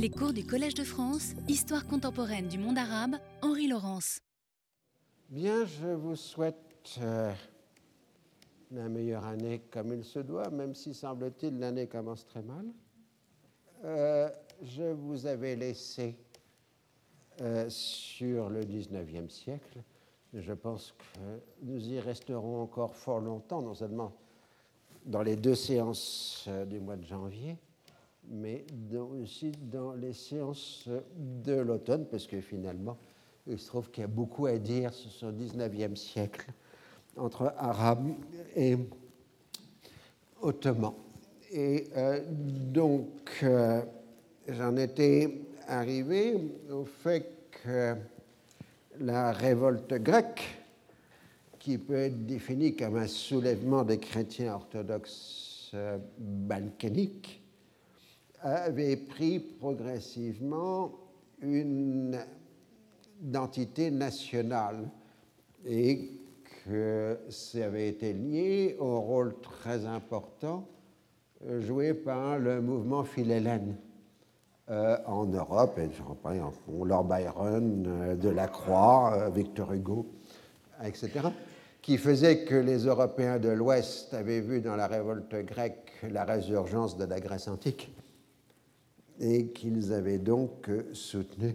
Les cours du Collège de France, Histoire contemporaine du monde arabe, Henri Laurence. Bien, je vous souhaite euh, la meilleure année comme il se doit, même si semble-t-il l'année commence très mal. Euh, je vous avais laissé euh, sur le 19e siècle. Je pense que nous y resterons encore fort longtemps, non seulement dans les deux séances euh, du mois de janvier, mais aussi dans les séances de l'automne, parce que finalement, il se trouve qu'il y a beaucoup à dire sur ce 19e siècle entre Arabes et Ottomans. Et euh, donc, euh, j'en étais arrivé au fait que la révolte grecque, qui peut être définie comme un soulèvement des chrétiens orthodoxes euh, balkaniques, avait pris progressivement une identité nationale et que ça avait été lié au rôle très important euh, joué par le mouvement philhellène euh, en Europe, et je Lord Byron, euh, Delacroix, Victor Hugo, etc., qui faisait que les Européens de l'Ouest avaient vu dans la révolte grecque la résurgence de la Grèce antique et qu'ils avaient donc soutenu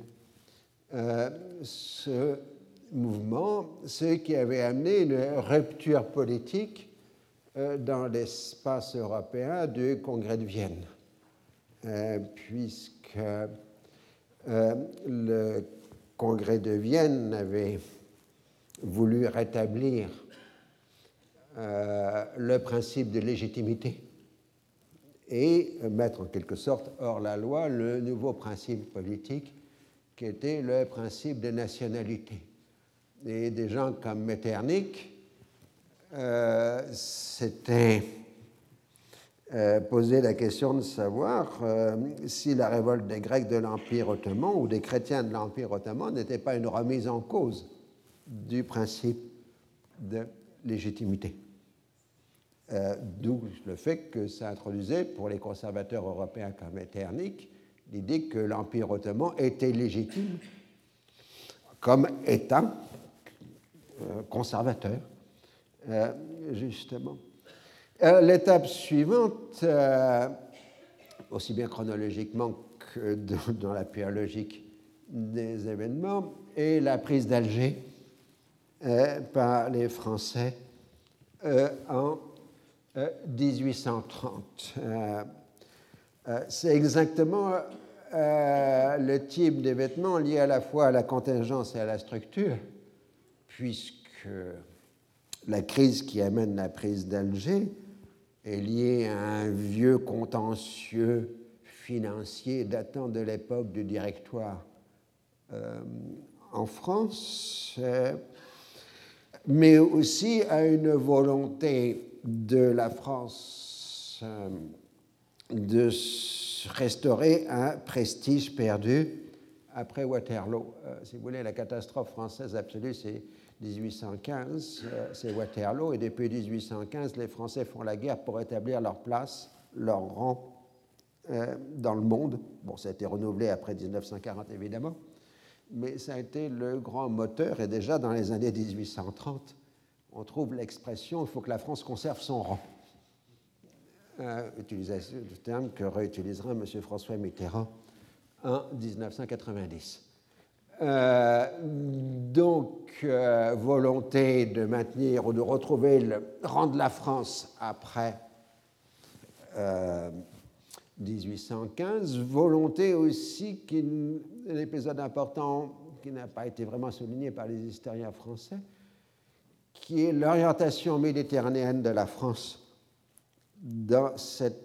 ce mouvement, ce qui avait amené une rupture politique euh, dans l'espace européen du Congrès de Vienne, euh, puisque euh, le Congrès de Vienne avait voulu rétablir le principe de légitimité et mettre en quelque sorte hors la loi le nouveau principe politique qui était le principe de nationalité et des gens comme Metternich euh, s'étaient euh, posé la question de savoir euh, si la révolte des Grecs de l'Empire ottoman ou des chrétiens de l'Empire ottoman n'était pas une remise en cause du principe de légitimité. D'où le fait que ça introduisait pour les conservateurs européens comme Metternich l'idée que l'Empire ottoman était légitime comme État euh, conservateur, euh, justement. Euh, l'étape suivante, aussi bien chronologiquement que dans la logique des événements, est la prise d'Alger par les Français en 1830. C'est exactement le type d'événement lié à la fois à la contingence et à la structure puisque la crise qui amène la prise d'Alger est liée à un vieux contentieux financier datant de l'époque du directoire euh, en France, euh, mais aussi à une volonté de la France euh, de restaurer un prestige perdu après Waterloo. si vous voulez, la catastrophe française absolue, c'est 1815, euh, c'est Waterloo, et depuis 1815, les Français font la guerre pour établir leur place, leur rang euh, dans le monde. Bon, ça a été renouvelé après 1940, évidemment, mais ça a été le grand moteur, et déjà dans les années 1830, on trouve l'expression il faut que la France conserve son rang. Euh, utilisation terme que réutilisera M. François Mitterrand en 1990. Euh, donc, euh, volonté de maintenir ou de retrouver le rang de la France après 1815, euh, volonté aussi, qui, un épisode important qui n'a pas été vraiment souligné par les historiens français, qui est l'orientation méditerranéenne de la France dans cette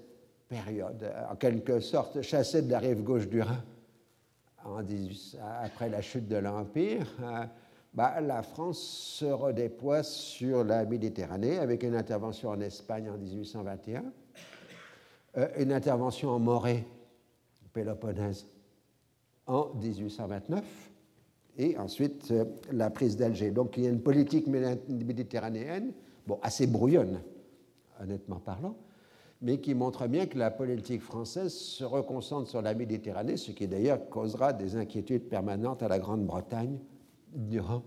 période, en quelque sorte chassée de la rive gauche du Rhin après la chute de l'Empire, euh, bah, la France se redéploie sur la Méditerranée avec une intervention en Espagne en 1821, euh, une intervention en Morée, Péloponnèse, en 1829, et ensuite euh, la prise d'Alger. Donc il y a une politique méditerranéenne, bon, assez brouillonne, honnêtement parlant, mais qui montre bien que la politique française se reconcentre sur la Méditerranée, ce qui d'ailleurs causera des inquiétudes permanentes à la Grande-Bretagne durant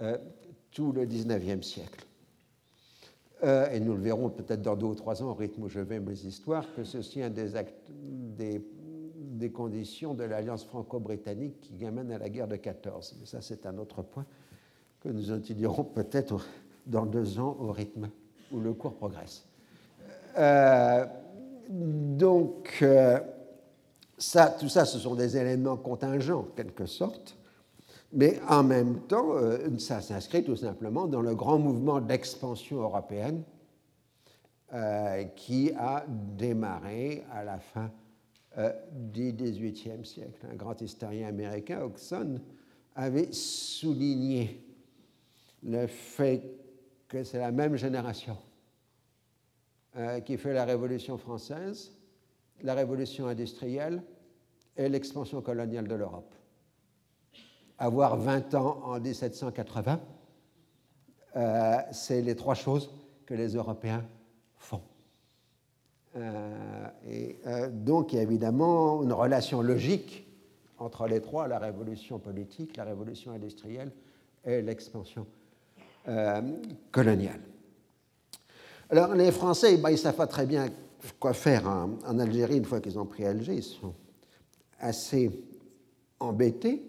euh, tout le XIXe siècle. Euh, et nous le verrons peut-être dans deux ou trois ans au rythme où je vais mes histoires, que ceci est un des, des, des conditions de l'alliance franco-britannique qui amène à la guerre de 14. Mais ça, c'est un autre point que nous étudierons peut-être dans deux ans au rythme où le cours progresse. Euh, donc, euh, tout ça, ce sont des éléments contingents, en quelque sorte, mais en même temps, euh, ça s'inscrit tout simplement dans le grand mouvement d'expansion européenne qui a démarré à la fin du XVIIIe siècle. Un grand historien américain, Oxon, avait souligné le fait que c'est la même génération euh, qui fait la Révolution française, la Révolution industrielle et l'expansion coloniale de l'Europe. Avoir 20 ans en 1780, euh, c'est les trois choses que les Européens font. Euh, et donc, il y a évidemment une relation logique entre les trois, la révolution politique, la révolution industrielle et l'expansion coloniale. Alors les Français, ben, ils savent pas très bien quoi faire en, Algérie une fois qu'ils ont pris Alger. Ils sont assez embêtés.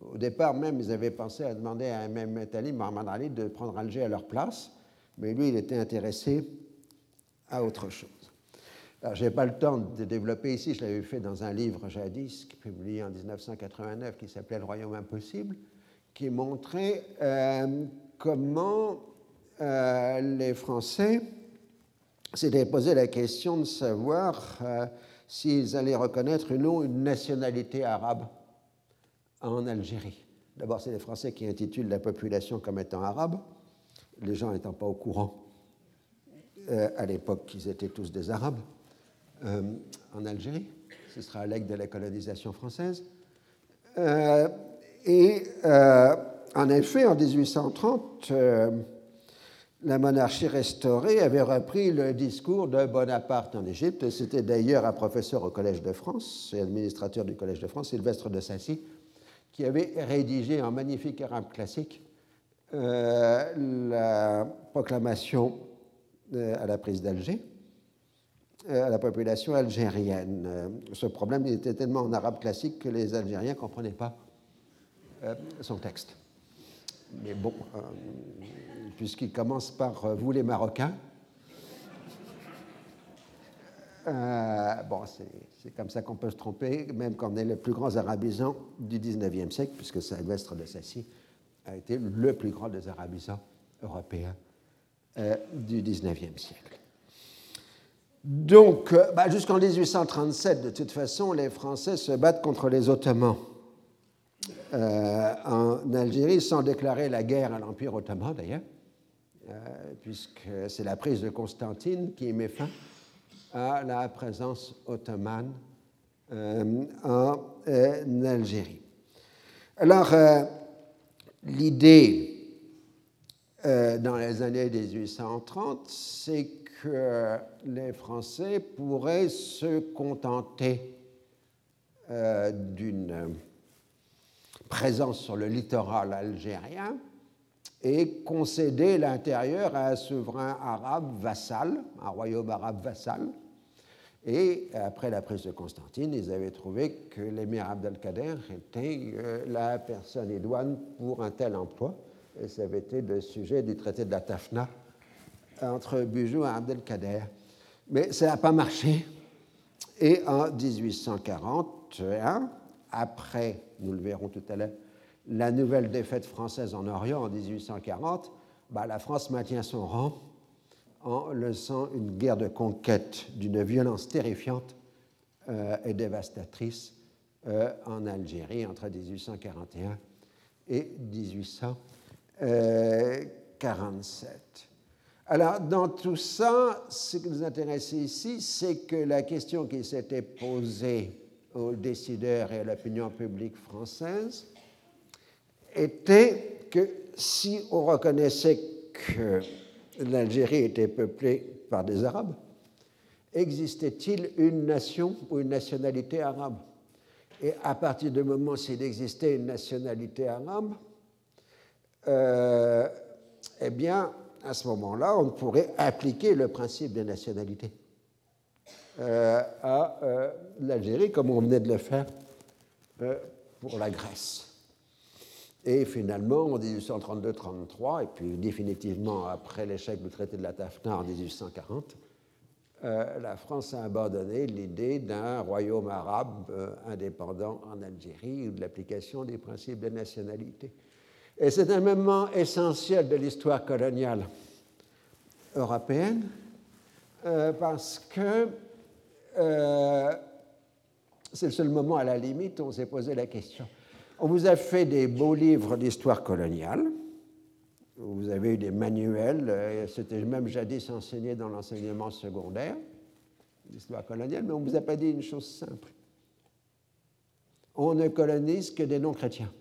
Au départ même, ils avaient pensé à demander à Mehmet Ali, Mohamed Ali, de prendre Alger à leur place, mais lui, il était intéressé à autre chose. Je n'ai pas le temps de développer ici, je l'avais fait dans un livre jadis, publié en 1989, qui s'appelait Le Royaume impossible, qui montrait euh, comment euh, les Français c'était posé la question de savoir euh, s'ils allaient reconnaître ou non une nationalité arabe en Algérie. D'abord, c'est les Français qui intitulent la population comme étant arabe, les gens n'étant pas au courant à l'époque qu'ils étaient tous des Arabes euh, en Algérie. Ce sera à l'aide de la colonisation française. et en effet, en 1830, la monarchie restaurée avait repris le discours de Bonaparte en Égypte. C'était d'ailleurs un professeur au Collège de France et administrateur du Collège de France, Sylvestre de Sassy, qui avait rédigé en magnifique arabe classique euh, la proclamation euh, à la prise d'Alger euh, à la population algérienne. Ce problème était tellement en arabe classique que les Algériens ne comprenaient pas son texte. Mais bon, puisqu'il commence par euh, vous les Marocains. Euh, bon, c'est comme ça qu'on peut se tromper, même quand on est les plus grands arabisants du 19e siècle, puisque Sylvestre de Sassy a été le plus grand des arabisants européens euh, du 19e siècle. Donc, bah, jusqu'en 1837, de toute façon, les Français se battent contre les Ottomans en Algérie sans déclarer la guerre à l'Empire ottoman d'ailleurs. Euh, puisque c'est la prise de Constantine qui met fin à la présence ottomane euh, en euh, Algérie. Alors, l'idée dans les années 1830, c'est que les Français pourraient se contenter d'une présence sur le littoral algérien et concéder l'intérieur à un souverain arabe vassal, un royaume arabe vassal. Et après la prise de Constantine, ils avaient trouvé que l'émir Abdelkader était euh, la personne idoine pour un tel emploi. Et ça avait été le sujet du traité de la Tafna entre Bujou et Abdelkader. Mais ça n'a pas marché. Et en 1841, après, nous le verrons tout à l'heure, la nouvelle défaite française en Orient en 1840, bah, la France maintient son rang en laissant une guerre de conquête d'une violence terrifiante euh, et dévastatrice euh, en Algérie entre 1841 et 1847. Alors, dans tout ça, ce qui nous intéresse ici, c'est que la question qui s'était posée aux décideurs et à l'opinion publique française, était que si on reconnaissait que l'Algérie était peuplée par des Arabes, existait-il une nation ou une nationalité arabe? Et à partir du moment s'il existait une nationalité arabe, euh, eh bien, à ce moment-là, on pourrait appliquer le principe de nationalité euh, à euh, l'Algérie, comme on venait de le faire pour la Grèce. Et finalement, en 1832-33, et puis définitivement après l'échec du traité de la Tafna en 1840, euh, la France a abandonné l'idée d'un royaume arabe euh, indépendant en Algérie ou de l'application des principes de nationalité. Et c'est un moment essentiel de l'histoire coloniale européenne euh, parce que c'est le seul moment à la limite où on s'est posé la question. On vous a fait des beaux livres d'histoire coloniale, vous avez eu des manuels, euh, c'était même jadis enseigné dans l'enseignement secondaire, l'histoire coloniale, mais on ne vous a pas dit une chose simple. On ne colonise que des non-chrétiens.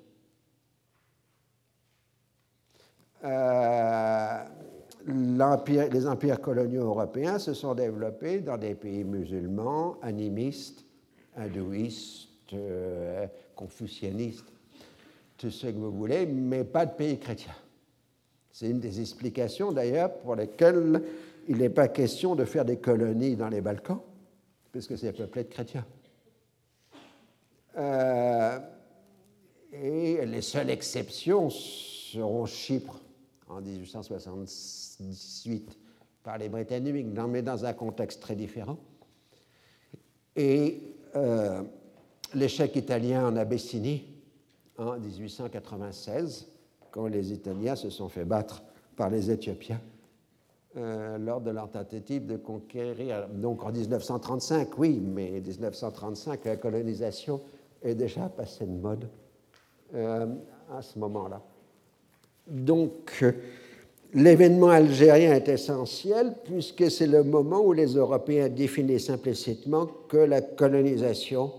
Euh, les empires coloniaux européens se sont développés dans des pays musulmans, animistes, hindouistes, euh, confucianistes, tout ce que vous voulez, mais pas de pays chrétiens. C'est une des explications d'ailleurs pour lesquelles il n'est pas question de faire des colonies dans les Balkans, puisque c'est peuplé de chrétiens. Euh, et les seules exceptions seront Chypre en 1878 par les Britanniques, mais dans un contexte très différent. Et euh, l'échec italien en Abyssinie en 1896, quand les Italiens se sont fait battre par les Éthiopiens euh, lors de leur tentative de conquérir. Donc en 1935, oui, mais 1935, la colonisation est déjà passée de mode euh, à ce moment-là. Donc l'événement algérien est essentiel puisque c'est le moment où les Européens définissent implicitement que la colonisation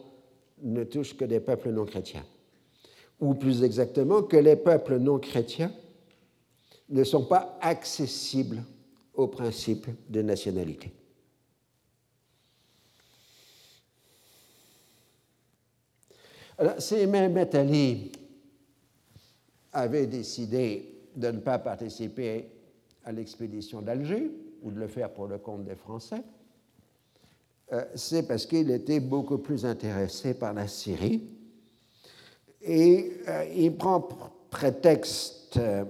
ne touche que des peuples non chrétiens ou plus exactement que les peuples non chrétiens ne sont pas accessibles au principe de nationalité. Alors, avait décidé de ne pas participer à l'expédition d'Alger, ou de le faire pour le compte des Français, euh, c'est parce qu'il était beaucoup plus intéressé par la Syrie et euh, il prend prétexte euh,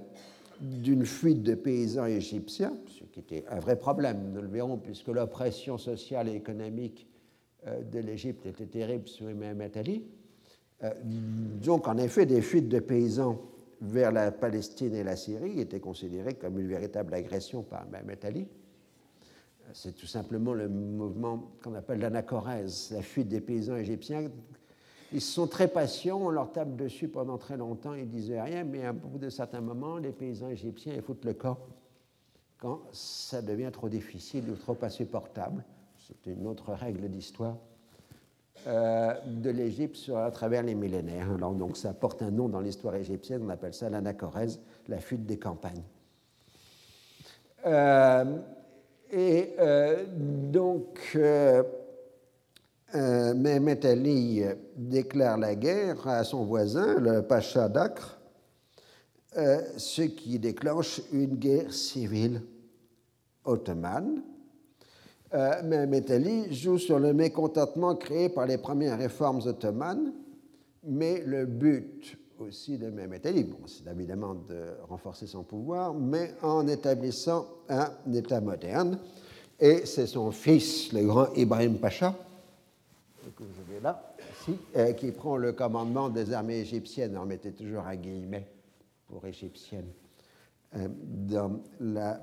d'une fuite de paysans égyptiens, ce qui était un vrai problème, nous le verrons, puisque l'oppression sociale et économique de l'Égypte était terrible sous Mehmet Ali. donc, en effet, des fuites de paysans vers la Palestine et la Syrie étaient considérées comme une véritable agression par Mehmet Ali. C'est tout simplement le mouvement qu'on appelle l'anachorèse, la fuite des paysans égyptiens ils sont très patients, on leur tape dessus pendant très longtemps, ils disaient rien, mais à bout de certains moments, les paysans égyptiens ils foutent le corps quand ça devient trop difficile ou trop insupportable. C'est une autre règle d'histoire euh, de l'Égypte à travers les millénaires. Alors, donc ça porte un nom dans l'histoire égyptienne, on appelle ça l'anachorèse, la fuite des campagnes. Euh, et euh, donc, Mehmet Ali déclare la guerre à son voisin, le Pacha d'Acre, ce qui déclenche une guerre civile ottomane. Euh, Mehmet Ali joue sur le mécontentement créé par les premières réformes ottomanes, mais le but aussi de Mehmet bon, c'est évidemment de renforcer son pouvoir, mais en établissant un État moderne. Et c'est son fils, le grand Ibrahim Pacha, que vous avez là, euh, qui prend le commandement des armées égyptiennes, on mettait toujours un guillemet pour égyptienne, euh, dans la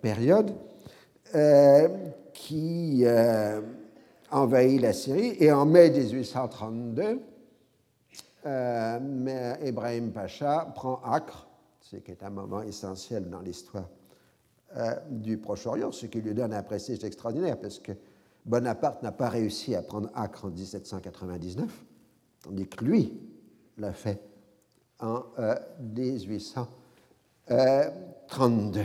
période, qui envahit la Syrie. Et en mai 1832, Ibrahim Pacha prend Acre, ce qui est un moment essentiel dans l'histoire du Proche-Orient, ce qui lui donne un prestige extraordinaire, parce que Bonaparte n'a pas réussi à prendre Acre en 1799, tandis que lui l'a fait en 1832.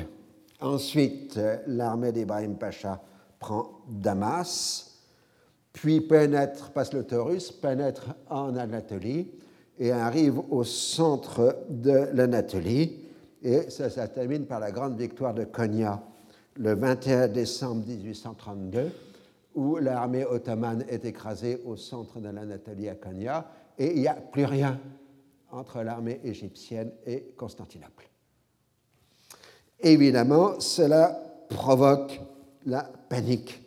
Ensuite, euh, l'armée d'Ibrahim Pacha prend Damas, puis pénètre, passe le Taurus, pénètre en Anatolie et arrive au centre de l'Anatolie. Et ça, ça termine par la grande victoire de Konya le 21 décembre 1832, où l'armée ottomane est écrasée au centre de l'Anatolie à Konya, et il n'y a plus rien entre l'armée égyptienne et Constantinople. Évidemment, cela provoque la panique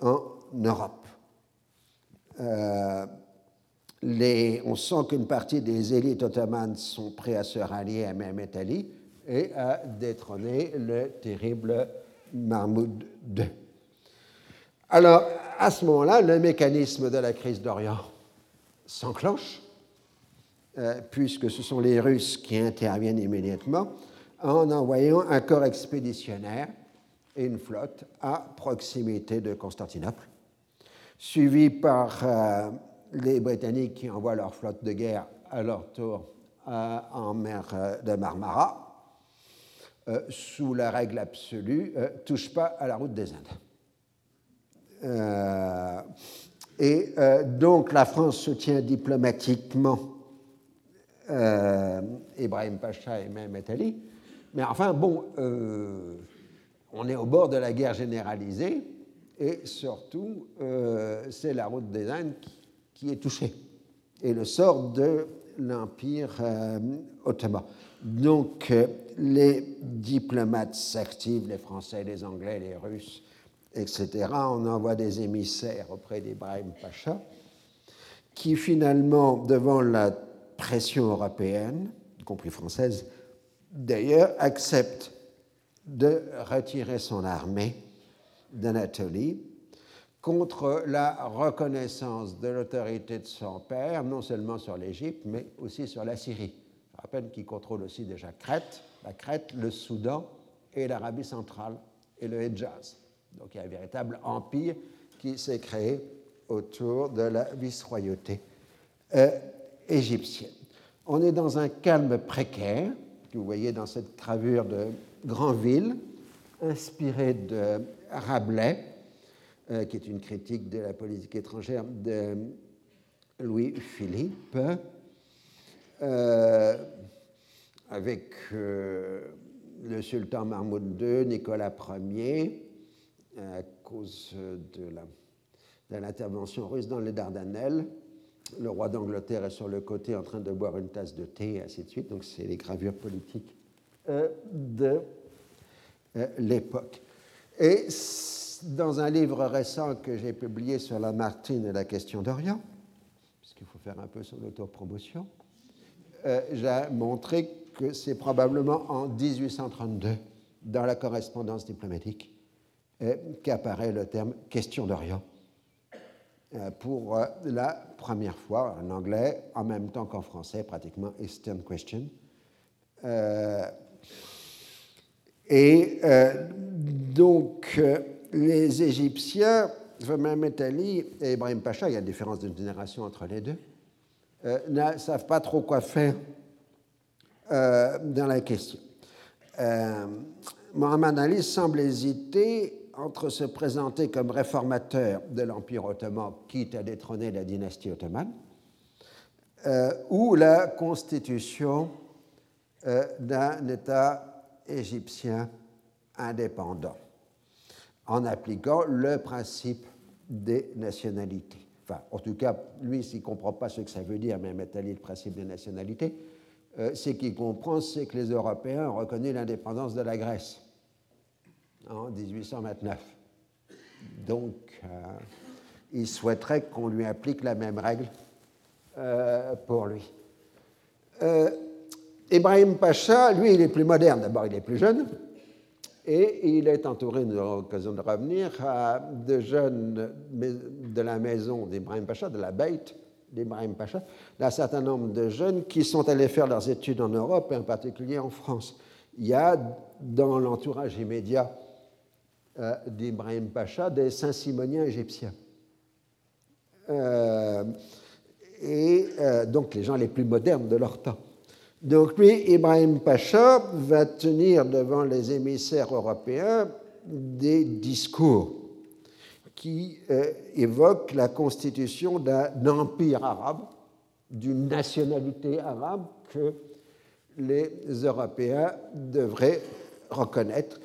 en Europe. Euh, on sent qu'une partie des élites ottomanes sont prêts à se rallier à Mehmet Ali et à détrôner le terrible Mahmoud II. Alors, à ce moment-là, le mécanisme de la crise d'Orient s'enclenche, euh, puisque ce sont les Russes qui interviennent immédiatement en envoyant un corps expéditionnaire et une flotte à proximité de Constantinople, suivi par euh, les Britanniques qui envoient leur flotte de guerre à leur tour euh, en mer de Marmara, euh, sous la règle absolue, touche pas à la route des Indes. et donc la France soutient diplomatiquement Ibrahim Pacha et Mehmet Ali, mais enfin, bon, euh, on est au bord de la guerre généralisée et surtout, euh, c'est la route des Indes qui, est touchée et le sort de l'Empire euh, ottoman. Donc, les diplomates s'activent, les Français, les Anglais, les Russes, etc. On envoie des émissaires auprès d'Ibrahim Pacha, qui finalement, devant la pression européenne, y compris française, d'ailleurs, accepte de retirer son armée d'Anatolie contre la reconnaissance de l'autorité de son père, non seulement sur l'Égypte, mais aussi sur la Syrie. Je rappelle qu'il contrôle aussi déjà Crète, la Crète, le Soudan et l'Arabie centrale et le Hejaz. Donc il y a un véritable empire qui s'est créé autour de la vice-royauté euh, égyptienne. On est dans un calme précaire, que vous voyez dans cette gravure de Granville, inspirée de Rabelais, euh, qui est une critique de la politique étrangère de Louis-Philippe, euh, avec euh, le sultan Mahmoud II, Nicolas Ier, à cause de l'intervention russe dans les Dardanelles, le roi d'Angleterre est sur le côté en train de boire une tasse de thé, et ainsi de suite. Donc, c'est les gravures politiques euh, de euh, l'époque. Et dans un livre récent que j'ai publié sur la Martine et la question d'Orient, puisqu'il faut faire un peu son autopromotion, euh, j'ai montré que c'est probablement en 1832, dans la correspondance diplomatique, qu'apparaît le terme question d'Orient euh, pour euh, la première fois en anglais, en même temps qu'en français, pratiquement Eastern Question. Euh, et donc, les Égyptiens, Mehmet Ali et Ibrahim Pacha, il y a une différence de génération entre les deux, ne savent pas trop quoi faire dans la question. Mohamed Ali semble hésiter entre se présenter comme réformateur de l'Empire ottoman, quitte à détrôner la dynastie ottomane, euh, ou la constitution euh, d'un État égyptien indépendant, en appliquant le principe des nationalités. Enfin, en tout cas, lui, s'il ne comprend pas ce que ça veut dire, mais Ali, le principe des nationalités, euh, ce qu'il comprend, c'est que les Européens ont reconnu l'indépendance de la Grèce en 1829. Donc, euh, il souhaiterait qu'on lui applique la même règle euh, pour lui. Euh, Ibrahim Pacha, lui, il est plus moderne. D'abord, il est plus jeune. Et il est entouré, nous aurons l'occasion de revenir, de jeunes de la maison d'Ibrahim Pacha, de la Beit d'Ibrahim Pacha, d'un certain nombre de jeunes qui sont allés faire leurs études en Europe et en particulier en France. Il y a dans l'entourage immédiat euh, d'Ibrahim Pacha des Saint-Simoniens égyptiens. Euh, et euh, donc les gens les plus modernes de leur temps. Donc lui, Ibrahim Pacha, va tenir devant les émissaires européens des discours qui euh, évoque la constitution d'un empire arabe, d'une nationalité arabe que les Européens devraient reconnaître.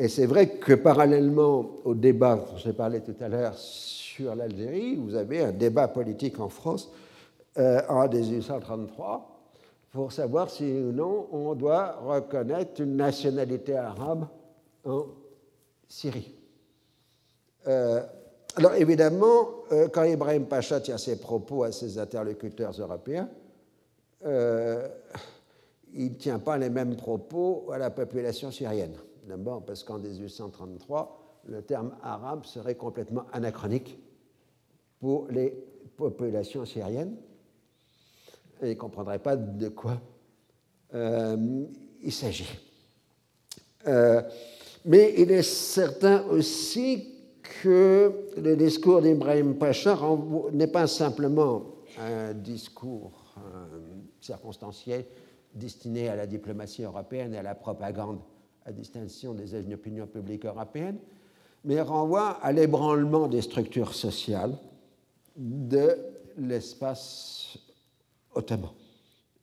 Et c'est vrai que parallèlement au débat dont j'ai parlé tout à l'heure sur l'Algérie, vous avez un débat politique en France euh, en 1833 pour savoir si ou non on doit reconnaître une nationalité arabe en Syrie. Euh, alors évidemment, euh, quand Ibrahim Pacha tient ses propos à ses interlocuteurs européens, il ne tient pas les mêmes propos à la population syrienne. D'abord parce qu'en 1833, le terme arabe serait complètement anachronique pour les populations syriennes. Et ne comprendraient pas de quoi il s'agit. mais il est certain aussi que le discours d'Ibrahim Pacha n'est pas simplement un discours euh, circonstanciel destiné à la diplomatie européenne et à la propagande à distinction des opinions publiques européennes, mais renvoie à l'ébranlement des structures sociales de l'espace ottoman.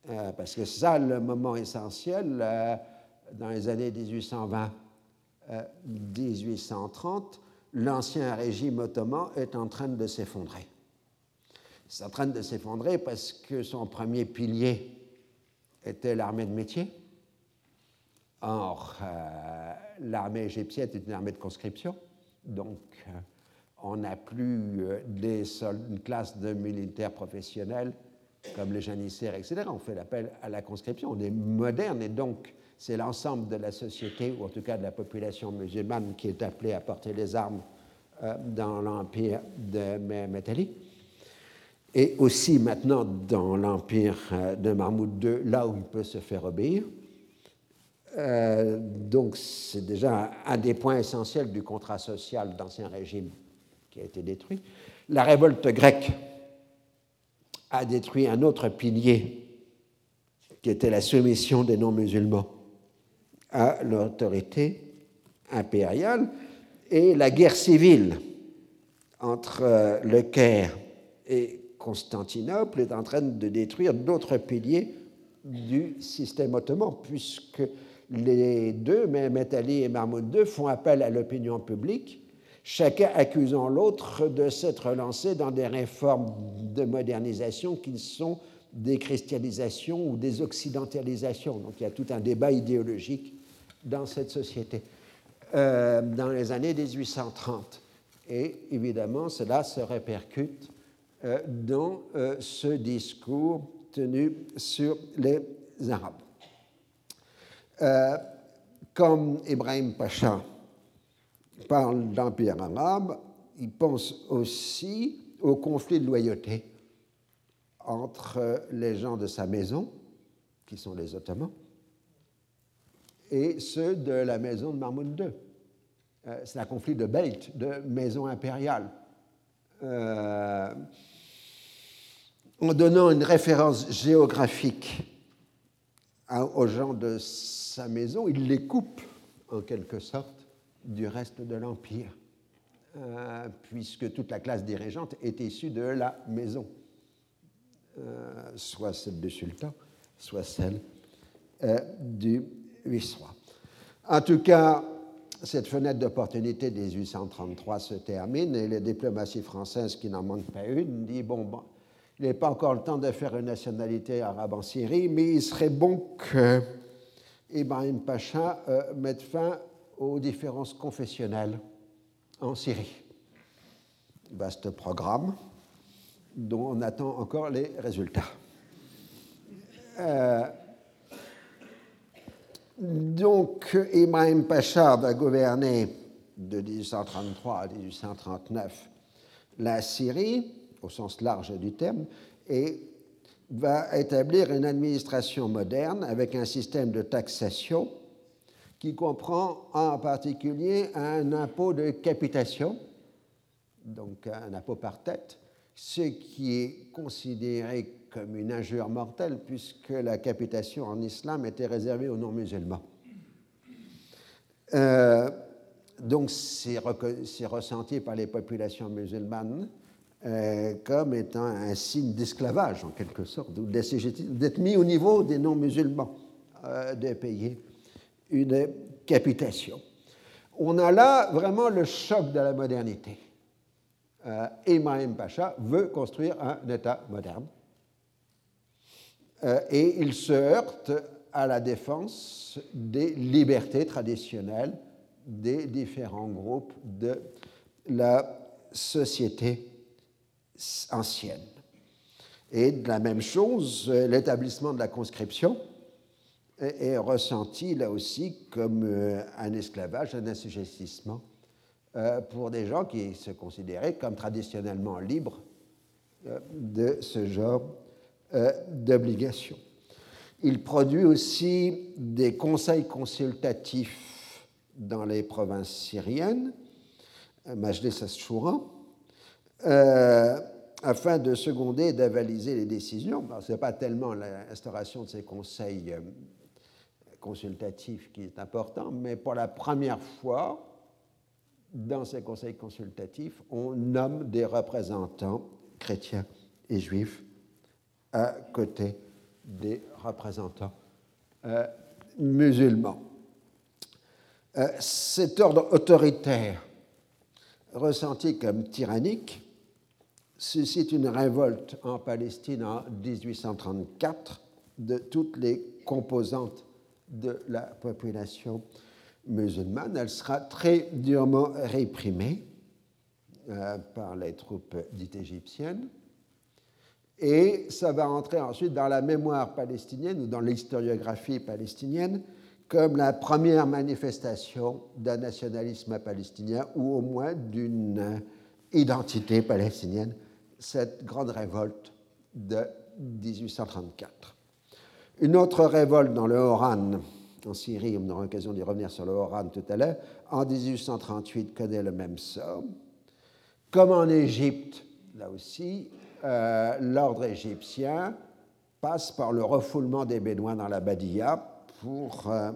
Euh, parce que ça, le moment essentiel, euh, dans les années 1820-1830, l'ancien régime ottoman est en train de s'effondrer. C'est en train de s'effondrer parce que son premier pilier était l'armée de métier. Or, euh, l'armée égyptienne est une armée de conscription, donc euh, on n'a plus euh, une classe de militaires professionnels comme les janissaires, etc. On fait l'appel à la conscription. On est moderne et donc c'est l'ensemble de la société, ou en tout cas de la population musulmane, qui est appelée à porter les armes dans l'empire de Mehmet et aussi maintenant dans l'empire de Mahmoud II, là où il peut se faire obéir. Euh, donc c'est déjà un des points essentiels du contrat social d'Ancien Régime qui a été détruit. La révolte grecque a détruit un autre pilier qui était la soumission des non-musulmans à l'autorité impériale et la guerre civile entre euh, le Caire et Constantinople est en train de détruire d'autres piliers du système ottoman, puisque les deux, Mehmet Ali et Mahmoud II, font appel à l'opinion publique, chacun accusant l'autre de s'être lancé dans des réformes de modernisation qui sont des christianisations ou des occidentalisations. Donc il y a tout un débat idéologique dans cette société euh, dans les années 1830. Et évidemment, cela se répercute euh, dans euh, ce discours tenu sur les Arabes. Comme Ibrahim Pacha parle d'empire arabe, il pense aussi au conflit de loyauté entre les gens de sa maison, qui sont les Ottomans, et ceux de la maison de Mahmoud II. Euh, c'est un conflit de Belt, de maison impériale. Euh, en donnant une référence géographique aux gens de sa maison, il les coupe en quelque sorte du reste de l'Empire, euh, puisque toute la classe dirigeante est issue de la maison, soit celle du sultan, soit celle du en tout cas, cette fenêtre d'opportunité des 1833 se termine et les diplomaties françaises, qui n'en manquent pas une, disent bon, bon il n'est pas encore le temps de faire une nationalité arabe en Syrie, mais il serait bon que Ibrahim Pacha euh, mette fin aux différences confessionnelles en Syrie. Vaste programme dont on attend encore les résultats. Euh, donc, Ibrahim Pacha va gouverner de 1833 à 1839 la Syrie, au sens large du terme, et va établir une administration moderne avec un système de taxation qui comprend en particulier un impôt de capitation, donc un impôt par tête, ce qui est considéré comme une injure mortelle puisque la capitation en islam était réservée aux non-musulmans. Euh, donc c'est ressenti par les populations musulmanes comme étant un signe d'esclavage, en quelque sorte, ou d'être mis au niveau des non-musulmans, euh, de payer une capitation. On a là vraiment le choc de la modernité. Euh, Ibrahim Pacha veut construire un État moderne. Euh, et il se heurte à la défense des libertés traditionnelles des différents groupes de la société ancienne. Et de la même chose, l'établissement de la conscription est, ressenti là aussi comme euh, un esclavage, un assujettissement euh, pour des gens qui se considéraient comme traditionnellement libres euh, de ce genre d'obligation. Il produit aussi des conseils consultatifs dans les provinces syriennes, Majlis Ashura, euh, afin de seconder et d'avaliser les décisions. Ce n'est pas tellement l'instauration de ces conseils euh, consultatifs qui est important, mais pour la première fois, dans ces conseils consultatifs, on nomme des représentants chrétiens et juifs à côté des représentants euh, musulmans. cet ordre autoritaire, ressenti comme tyrannique, suscite une révolte en Palestine en 1834 de toutes les composantes de la population musulmane. Elle sera très durement réprimée euh, par les troupes dites égyptiennes. Et ça va entrer ensuite dans la mémoire palestinienne ou dans l'historiographie palestinienne comme la première manifestation d'un nationalisme palestinien ou au moins d'une identité palestinienne cette grande révolte de 1834. Une autre révolte dans le Horan, en Syrie, on aura l'occasion d'y revenir sur le Horan tout à l'heure, en 1838 connaît le même sort. Comme en Égypte, là aussi, euh, l'ordre égyptien passe par le refoulement des Bédouins dans la Badia pour euh,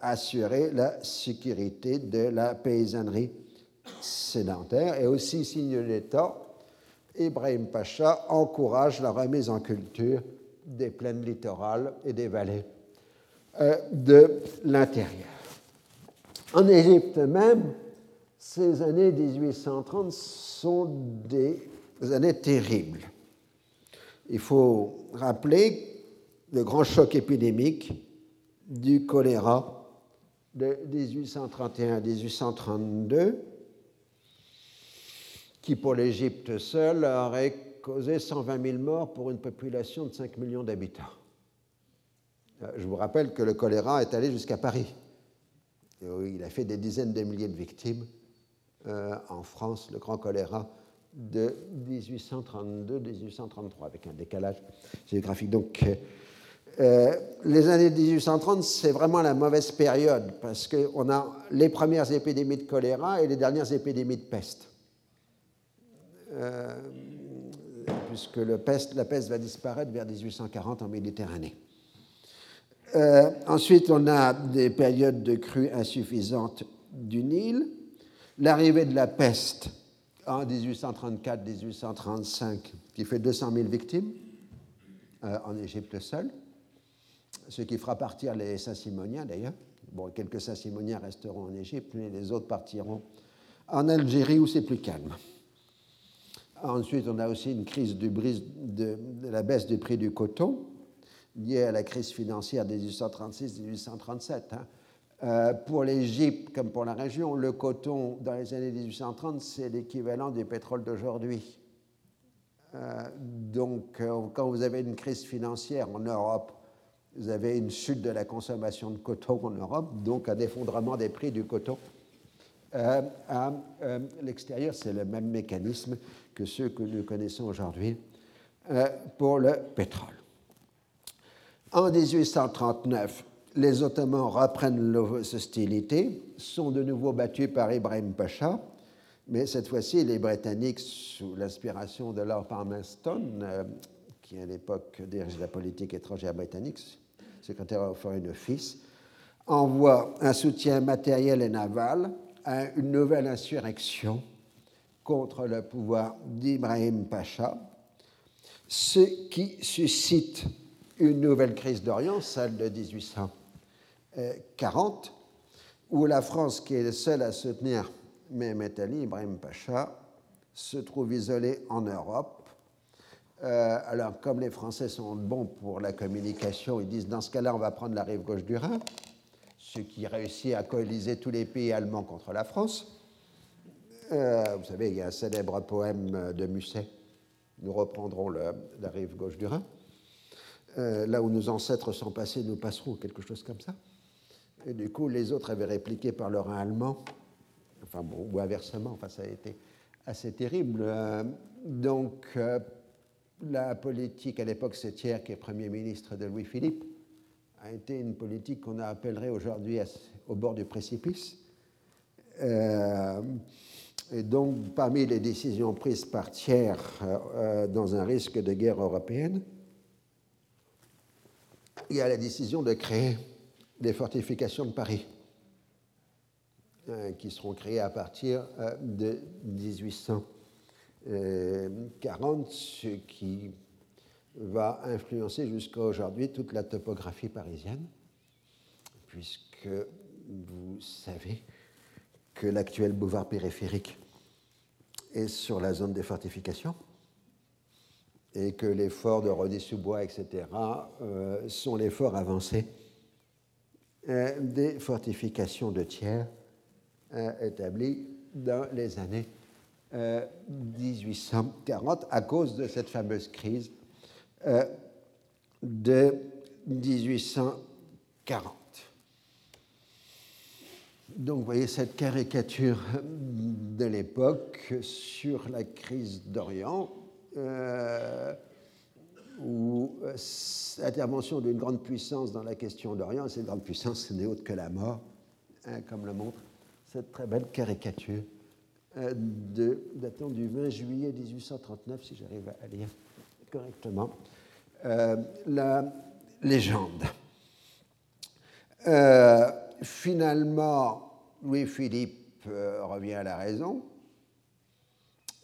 assurer la sécurité de la paysannerie sédentaire et aussi signe l'État Ibrahim Pacha encourage la remise en culture des plaines littorales et des vallées euh, de l'intérieur. En Égypte même, ces années 1830 sont des années terribles. Il faut rappeler le grand choc épidémique du choléra de 1831-1832 qui pour l'Égypte seule aurait causé 120 000 morts pour une population de 5 millions d'habitants. Euh, je vous rappelle que le choléra est allé jusqu'à Paris. il a fait des dizaines de milliers de victimes euh, en France, le grand choléra de 1832-1833, avec un décalage géographique. Donc, euh, les années 1830, c'est vraiment la mauvaise période, parce qu'on a les premières épidémies de choléra et les dernières épidémies de peste. Euh, puisque la peste va disparaître vers 1840 en Méditerranée. Euh, ensuite, on a des périodes de crues insuffisantes du Nil, l'arrivée de la peste en 1834-1835, qui fait 200 000 victimes euh, en Égypte seule, ce qui fera partir les Saint-Simoniens d'ailleurs. Bon, quelques Saint-Simoniens resteront en Égypte, mais les autres partiront en Algérie où c'est plus calme. Ensuite, on a aussi une crise de, la baisse du prix du coton liée à la crise financière de 1836-1837. Hein. Euh, pour l'Égypte comme pour la région, le coton dans les années 1830, c'est l'équivalent du pétrole d'aujourd'hui. Euh, donc, euh, quand vous avez une crise financière en Europe, vous avez une chute de la consommation de coton en Europe, donc un effondrement des prix du coton. à l'extérieur, c'est le même mécanisme que ceux que nous connaissons aujourd'hui euh, pour le pétrole. En 1839, les Ottomans reprennent leurs hostilités, sont de nouveau battus par Ibrahim Pacha, mais cette fois-ci, les Britanniques, sous l'inspiration de Lord Palmerston, euh, qui à l'époque dirigeait la politique étrangère britannique, secrétaire au Foreign Office, envoie un soutien matériel et naval à une nouvelle insurrection contre le pouvoir d'Ibrahim Pacha, ce qui suscite une nouvelle crise d'Orient, celle de 1840, où la France, qui est seule à soutenir Mehmet Ali, Ibrahim Pacha, se trouve isolée en Europe. Euh, alors, comme les Français sont bons pour la communication, ils disent dans ce cas-là, on va prendre la rive gauche du Rhin, ce qui réussit à coaliser tous les pays allemands contre la France. Euh, vous savez, il y a un célèbre poème de Musset. Nous reprendrons la rive gauche du Rhin. Euh, là où nos ancêtres sont passés, nous passerons, quelque chose comme ça. Et du coup, les autres avaient répliqué par leur allemand, enfin bon, ou inversement, enfin ça a été assez terrible. Euh, donc, euh, la politique à l'époque Thiers, qui est Premier ministre de Louis-Philippe, a été une politique qu'on appellerait aujourd'hui au bord du précipice. Et donc, parmi les décisions prises par Thiers dans un risque de guerre européenne, il y a la décision de créer des fortifications de Paris, euh, qui seront créées à partir euh, de 1840, ce qui va influencer jusqu'à aujourd'hui toute la topographie parisienne, puisque vous savez que l'actuel boulevard périphérique est sur la zone des fortifications et que les forts de Rony-sous-Bois, etc., euh, sont les forts avancés euh, des fortifications de tiers euh, établies dans les années 1840 à cause de cette fameuse crise de 1840. Donc, vous voyez cette caricature de l'époque sur la crise d'Orient euh, ou euh, l'intervention d'une grande puissance dans la question d'Orient, cette grande puissance n'est autre que la mort, hein, comme le montre cette très belle caricature euh, datant du 20 juillet 1839, si j'arrive à lire correctement, la légende. Finalement, Louis-Philippe revient à la raison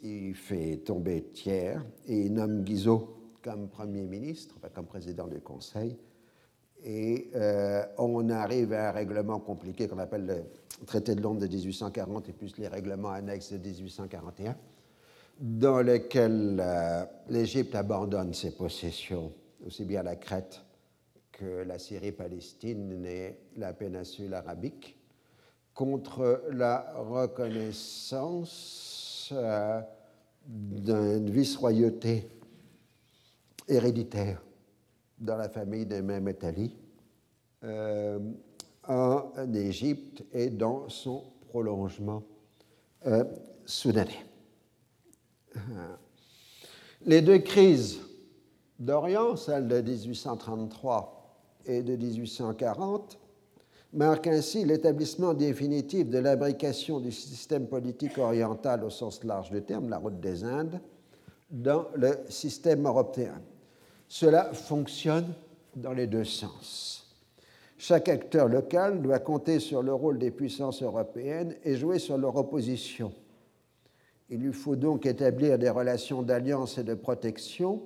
il fait tomber Thiers et il nomme Guizot comme Premier ministre, comme président du Conseil. Et euh, on arrive à un règlement compliqué qu'on appelle le traité de Londres de 1840 et plus les règlements annexes de 1841, dans lequel euh, l'Égypte abandonne ses possessions, aussi bien la Crète la Syrie-Palestine et la péninsule arabique, contre la reconnaissance euh, d'une vice-royauté héréditaire dans la famille des Mehmet Ali euh, en Égypte et dans son prolongement euh, soudanais. Les deux crises d'Orient, celle de 1833 et de 1840, marque ainsi l'établissement définitif de l'abrication du système politique oriental au sens large du terme, la route des Indes, dans le système européen. Cela fonctionne dans les deux sens. Chaque acteur local doit compter sur le rôle des puissances européennes et jouer sur leur opposition. Il lui faut donc établir des relations d'alliance et de protection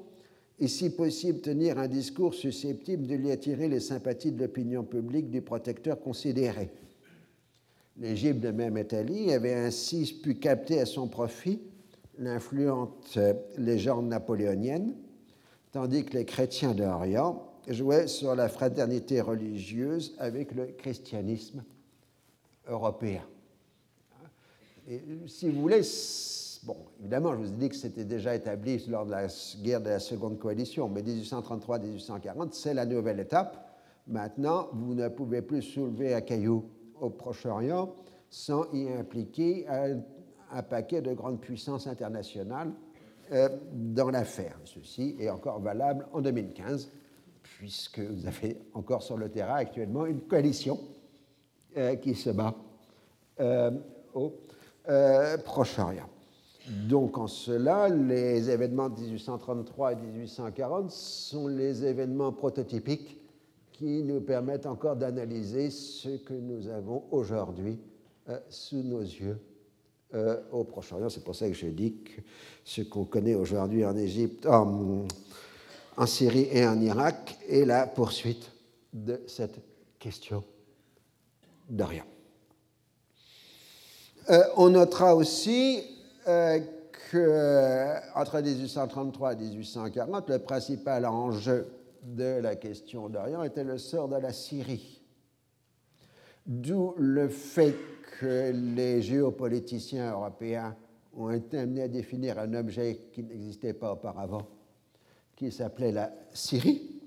et si possible tenir un discours susceptible de lui attirer les sympathies de l'opinion publique du protecteur considéré. L'Égypte de Mehmet avait ainsi pu capter à son profit l'influente légende napoléonienne, tandis que les chrétiens d'Orient jouaient sur la fraternité religieuse avec le christianisme européen. Et si vous voulez, Bon, évidemment, je vous ai dit que c'était déjà établi lors de la guerre de la Seconde Coalition, mais 1833-1840, c'est la nouvelle étape. Maintenant, vous ne pouvez plus soulever un caillou au Proche-Orient sans y impliquer un, paquet de grandes puissances internationales euh, dans l'affaire. Ceci est encore valable en 2015, puisque vous avez encore sur le terrain actuellement une coalition euh, qui se bat euh, au Proche-Orient. Donc en cela, les événements de 1833 et 1840 sont les événements prototypiques qui nous permettent encore d'analyser ce que nous avons aujourd'hui euh, sous nos yeux euh, au Proche-Orient. C'est pour ça que je dis que ce qu'on connaît aujourd'hui en Égypte, en, Syrie et en Irak est la poursuite de cette question d'Orient. Euh, on notera aussi euh, qu'entre 1833 et 1840, le principal enjeu de la question d'Orient était le sort de la Syrie. D'où le fait que les géopoliticiens européens ont été amenés à définir un objet qui n'existait pas auparavant, qui s'appelait la Syrie.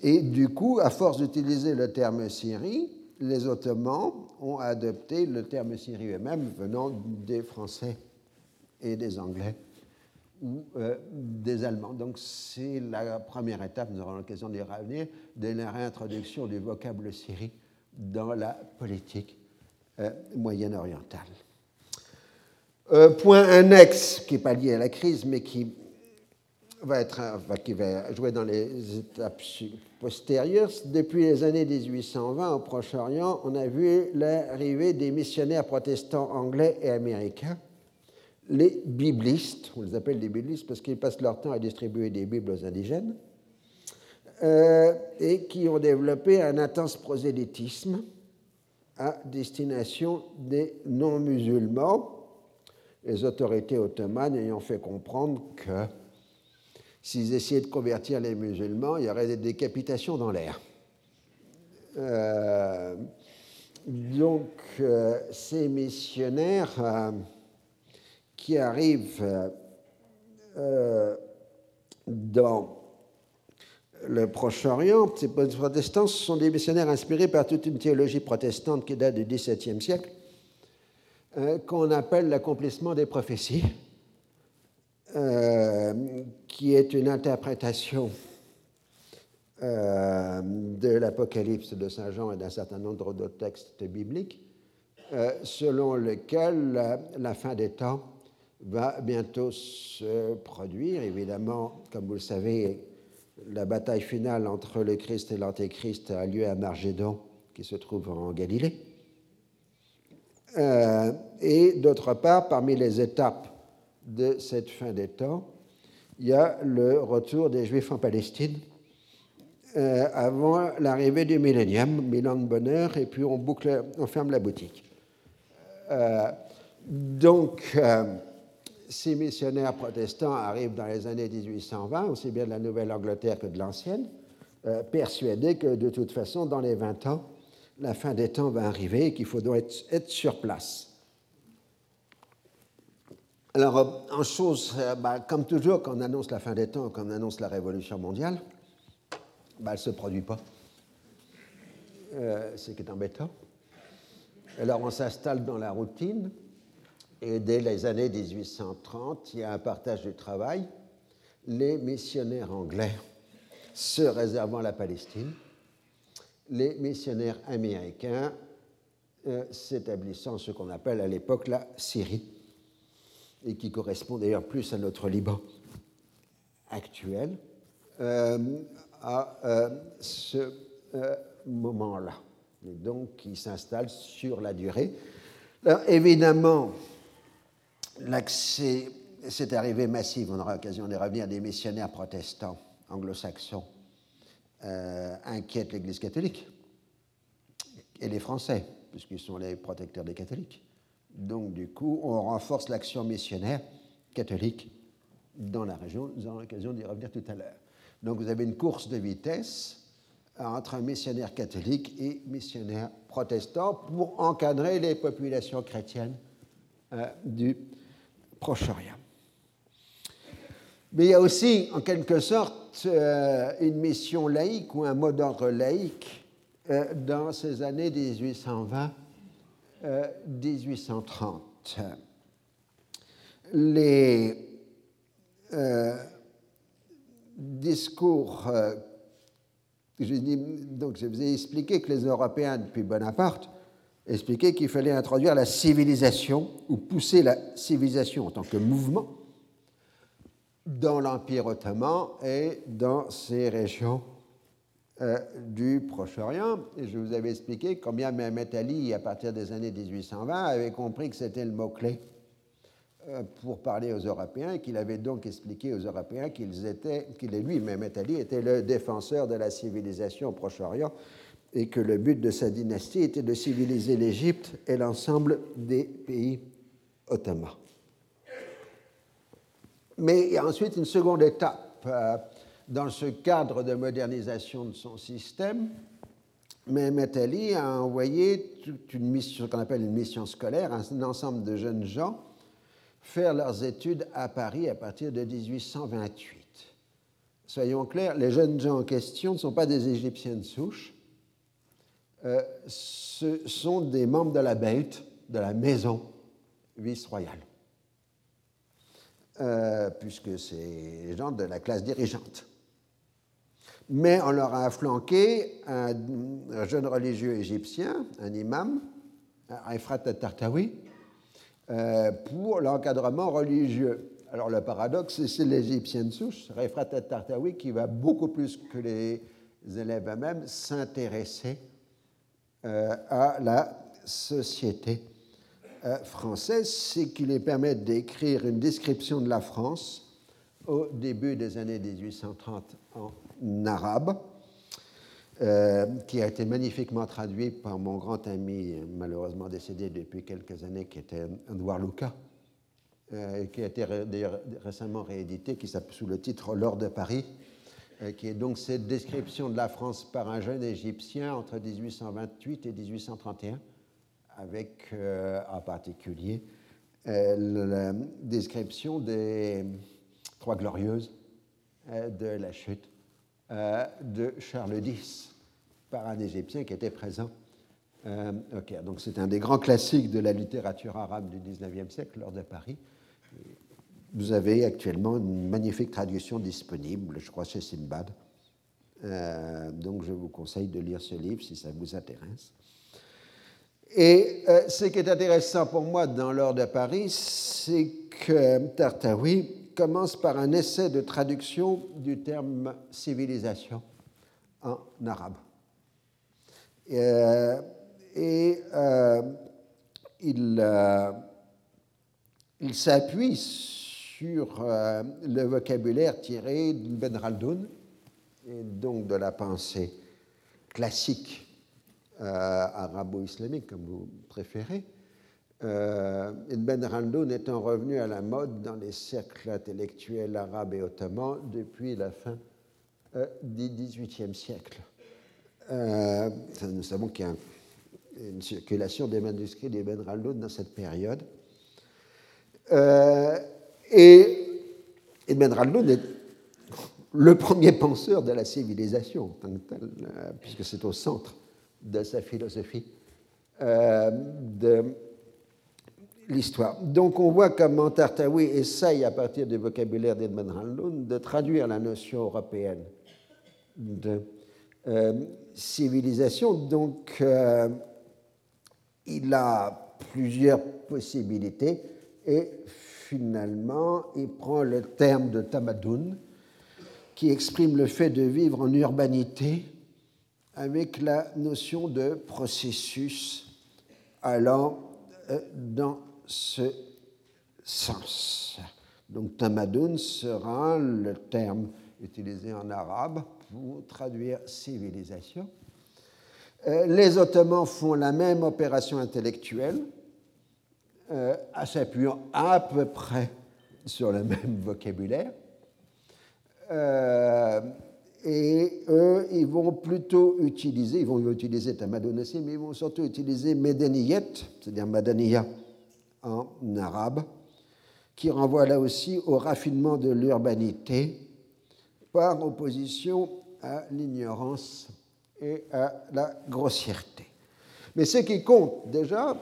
Et du coup, à force d'utiliser le terme Syrie, les Ottomans ont adopté le terme Syrie eux-mêmes venant des Français et des Anglais ou euh, des Allemands. Donc c'est la première étape, nous aurons l'occasion d'y revenir, de la réintroduction du vocable Syrie dans la politique euh, moyen-orientale. Euh, point annexe, qui n'est pas lié à la crise, mais qui qui va jouer dans les étapes postérieures. Depuis les années 1820 au Proche-Orient, on a vu l'arrivée des missionnaires protestants anglais et américains, les biblistes, on les appelle les biblistes parce qu'ils passent leur temps à distribuer des Bibles aux indigènes, euh, et qui ont développé un intense prosélytisme à destination des non-musulmans, les autorités ottomanes ayant fait comprendre que s'ils essayaient de convertir les musulmans, il y aurait des décapitations dans l'air. Euh, donc, euh, ces missionnaires euh, qui arrivent dans le Proche-Orient, ces protestants sont des missionnaires inspirés par toute une théologie protestante qui date du XVIIe siècle, qu'on appelle l'accomplissement des prophéties euh, qui est une interprétation euh, de l'Apocalypse de Saint Jean et d'un certain nombre d'autres textes bibliques, euh, selon lequel la, fin des temps va bientôt se produire. Évidemment, comme vous le savez, la bataille finale entre le Christ et l'Antéchrist a lieu à Margédon, qui se trouve en Galilée. et d'autre part, parmi les étapes de cette fin des temps, il y a le retour des Juifs en Palestine euh, avant l'arrivée du millénium, mille ans de bonheur, et puis on, boucle, on ferme la boutique. Euh, donc, euh, ces missionnaires protestants arrivent dans les années 1820, aussi bien de la Nouvelle-Angleterre que de l'ancienne, persuadés que de toute façon, dans les 20 ans, la fin des temps va arriver et qu'il faut être sur place. Alors, euh, en chose, euh, bah, comme toujours, quand on annonce la fin des temps, quand on annonce la révolution mondiale, bah, elle ne se produit pas. Euh, ce qui est embêtant. Alors, on s'installe dans la routine, et dès les années 1830, il y a un partage du travail. Les missionnaires anglais se réservant la Palestine, les missionnaires américains s'établissant ce qu'on appelle à l'époque la Syrie et qui correspond d'ailleurs plus à notre Liban actuel, euh, à euh, ce euh, moment-là, et donc qui s'installe sur la durée. Évidemment, l'accès, cette arrivée massive, on aura l'occasion de revenir, des missionnaires protestants anglo-saxons inquiète l'Église catholique et les Français, puisqu'ils sont les protecteurs des catholiques. Donc, du coup, on renforce l'action missionnaire catholique dans la région. Nous aurons l'occasion d'y revenir tout à l'heure. Donc, vous avez une course de vitesse entre un missionnaire catholique et missionnaire protestant pour encadrer les populations chrétiennes euh, du Proche-Orient. Mais il y a aussi, en quelque sorte, euh, une mission laïque ou un mot d'ordre laïque euh, dans ces années 1820 1830. Les euh, discours, euh, je, donc je vous ai expliqué que les Européens, depuis Bonaparte, expliquaient qu'il fallait introduire la civilisation ou pousser la civilisation en tant que mouvement dans l'Empire ottoman et dans ces régions euh, du Proche-Orient. Et je vous avais expliqué combien Mehmet Ali, à partir des années 1820, avait compris que c'était le mot-clé euh, pour parler aux Européens et qu'il avait donc expliqué aux Européens qu'il et lui, Mehmet Ali, était le défenseur de la civilisation au Proche-Orient et que le but de sa dynastie était de civiliser l'Égypte et l'ensemble des pays ottomans. Mais il y a ensuite une seconde étape euh, dans ce cadre de modernisation de son système. Mehmet Ali a envoyé toute une mission, ce qu'on appelle une mission scolaire, un ensemble de jeunes gens faire leurs études à Paris à partir de 1828. Soyons clairs, les jeunes gens en question ne sont pas des Égyptiens de souche, euh, ce sont des membres de la Beit, de la maison vice-royale, euh, puisque c'est les gens de la classe dirigeante. Mais on leur a flanqué un, jeune religieux égyptien, un imam, Aifrat Tartawi, euh, pour l'encadrement religieux. Alors le paradoxe, c'est l'Égyptien de souche, Refrat Tartawi, qui va beaucoup plus que les élèves eux-mêmes s'intéresser euh, à la société euh, française, c'est qui lui permet d'écrire une description de la France au début des années 1830 en arabe. Euh, qui a été magnifiquement traduit par mon grand ami, malheureusement décédé depuis quelques années, qui était Edouard Luca, euh, qui a été récemment réédité, qui s'appelle sous le titre L'or de Paris, euh, qui est donc cette description de la France par un jeune Égyptien entre 1828 et 1831, avec en particulier la description des Trois Glorieuses de la chute euh, de Charles X par un Égyptien qui était présent. Euh, donc c'est un des grands classiques de la littérature arabe du XIXe siècle, lors de Paris. Vous avez actuellement une magnifique traduction disponible, je crois, chez Simbad. Euh, donc je vous conseille de lire ce livre si ça vous intéresse. Et ce qui est intéressant pour moi dans l'ordre de Paris, c'est que Tartawi commence par un essai de traduction du terme civilisation en arabe. Euh, et euh, il, euh, il s'appuie sur le vocabulaire tiré d'Ibn Khaldoun et donc de la pensée classique arabo-islamique, comme vous préférez, euh, Ibn Khaldoun étant revenu à la mode dans les cercles intellectuels arabes et ottomans depuis la fin euh, du XVIIIe siècle. Euh, nous savons qu'il y a une circulation des manuscrits d'Ibn Khaldoun dans cette période. et Ibn Khaldoun est le premier penseur de la civilisation, puisque c'est au centre de sa philosophie l'histoire. Donc on voit comment Tartawi essaye, à partir du vocabulaire d'Edmund Hanlon, de traduire la notion européenne de euh, civilisation. Donc euh, il a plusieurs possibilités et finalement il prend le terme de tamadoun qui exprime le fait de vivre en urbanité avec la notion de processus allant euh, dans ce sens. Donc tamadoun sera le terme utilisé en arabe pour traduire civilisation. Euh, les Ottomans font la même opération intellectuelle, euh, s'appuyant à peu près sur le même vocabulaire. Euh, et eux, ils vont plutôt utiliser, ils vont utiliser Tamadoun aussi, mais ils vont surtout utiliser Medeniyet, c'est-à-dire Madaniya, en arabe, qui renvoie là aussi au raffinement de l'urbanité par opposition à l'ignorance et à la grossièreté. Mais ce qui compte déjà,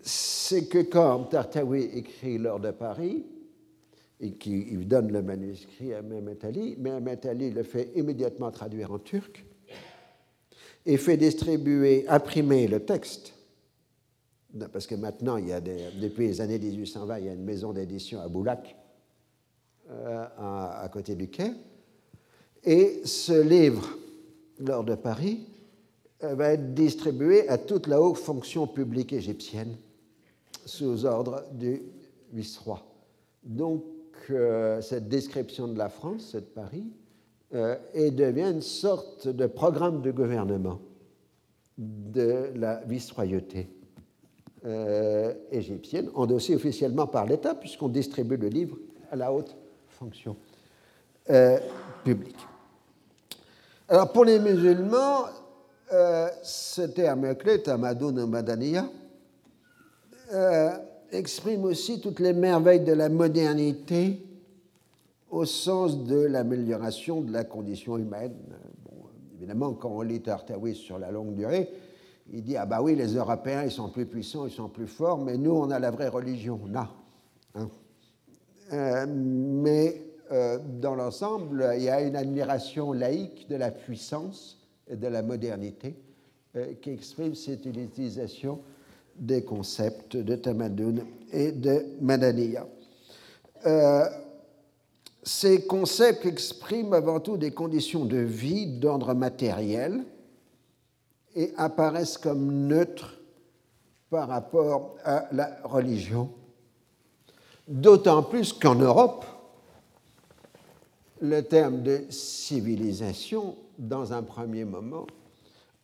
c'est que quand Tartawi écrit L'heure de Paris, et qu'il donne le manuscrit à Mehmet Ali, Mehmet Ali le fait immédiatement traduire en turc et fait distribuer, imprimer le texte parce que maintenant, depuis les années 1820, il y a une maison d'édition à Boulac, euh, à, côté du quai. Et ce livre lors de Paris, euh, va être distribué à toute la haute fonction publique égyptienne sous ordre du vice-roi. Donc, euh, cette description de la France, de Paris, et devient une sorte de programme de gouvernement de la vice-royauté égyptienne, endossé officiellement par l'État, puisqu'on distribue le livre à la haute fonction publique. Alors, pour les musulmans, euh, ce terme clé, Tamadoun Madaniya, euh, exprime aussi toutes les merveilles de la modernité au sens de l'amélioration de la condition humaine. évidemment, quand on lit Tartawi sur la longue durée, il dit Ah, bah oui, les Européens, ils sont plus puissants, ils sont plus forts, mais nous, on a la vraie religion. Non. Hein. Euh, mais dans l'ensemble, il y a une admiration laïque de la puissance de la modernité euh, qui exprime cette utilisation des concepts de Tamadoun et de Madaniya. Euh, ces concepts expriment avant tout des conditions de vie d'ordre matériel et apparaissent comme neutres par rapport à la religion. D'autant plus qu'en Europe, le terme de civilisation dans un premier moment,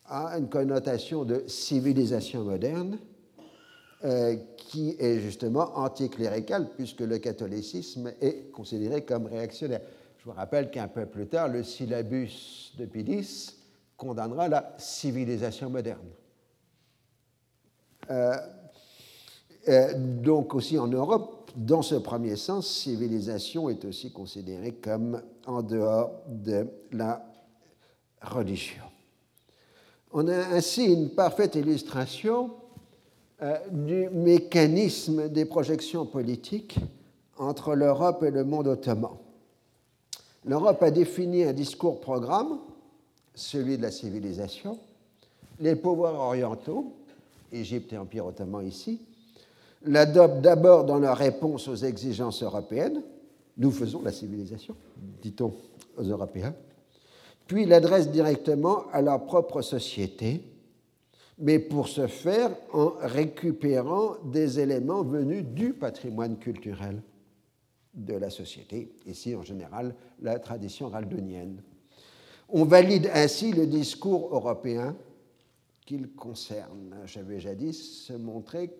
a une connotation de civilisation moderne euh, qui est justement anticléricale, puisque le catholicisme est considéré comme réactionnaire. Je vous rappelle qu'un peu plus tard, le syllabus de Pidis condamnera la civilisation moderne. Euh, euh, donc aussi en Europe, dans ce premier sens, civilisation est aussi considérée comme en dehors de la religion. On a ainsi une parfaite illustration euh, du mécanisme des projections politiques entre l'Europe et le monde ottoman. L'Europe a défini un discours-programme, celui de la civilisation. Les pouvoirs orientaux, Égypte et Empire ottoman ici, l'adoptent d'abord dans leur réponse aux exigences européennes. Nous faisons la civilisation, dit-on aux Européens puis l'adresse directement à leur propre société, mais pour ce faire en récupérant des éléments venus du patrimoine culturel de la société, ici en général la tradition raldonienne. On valide ainsi le discours européen qu'il concerne. J'avais jadis montré,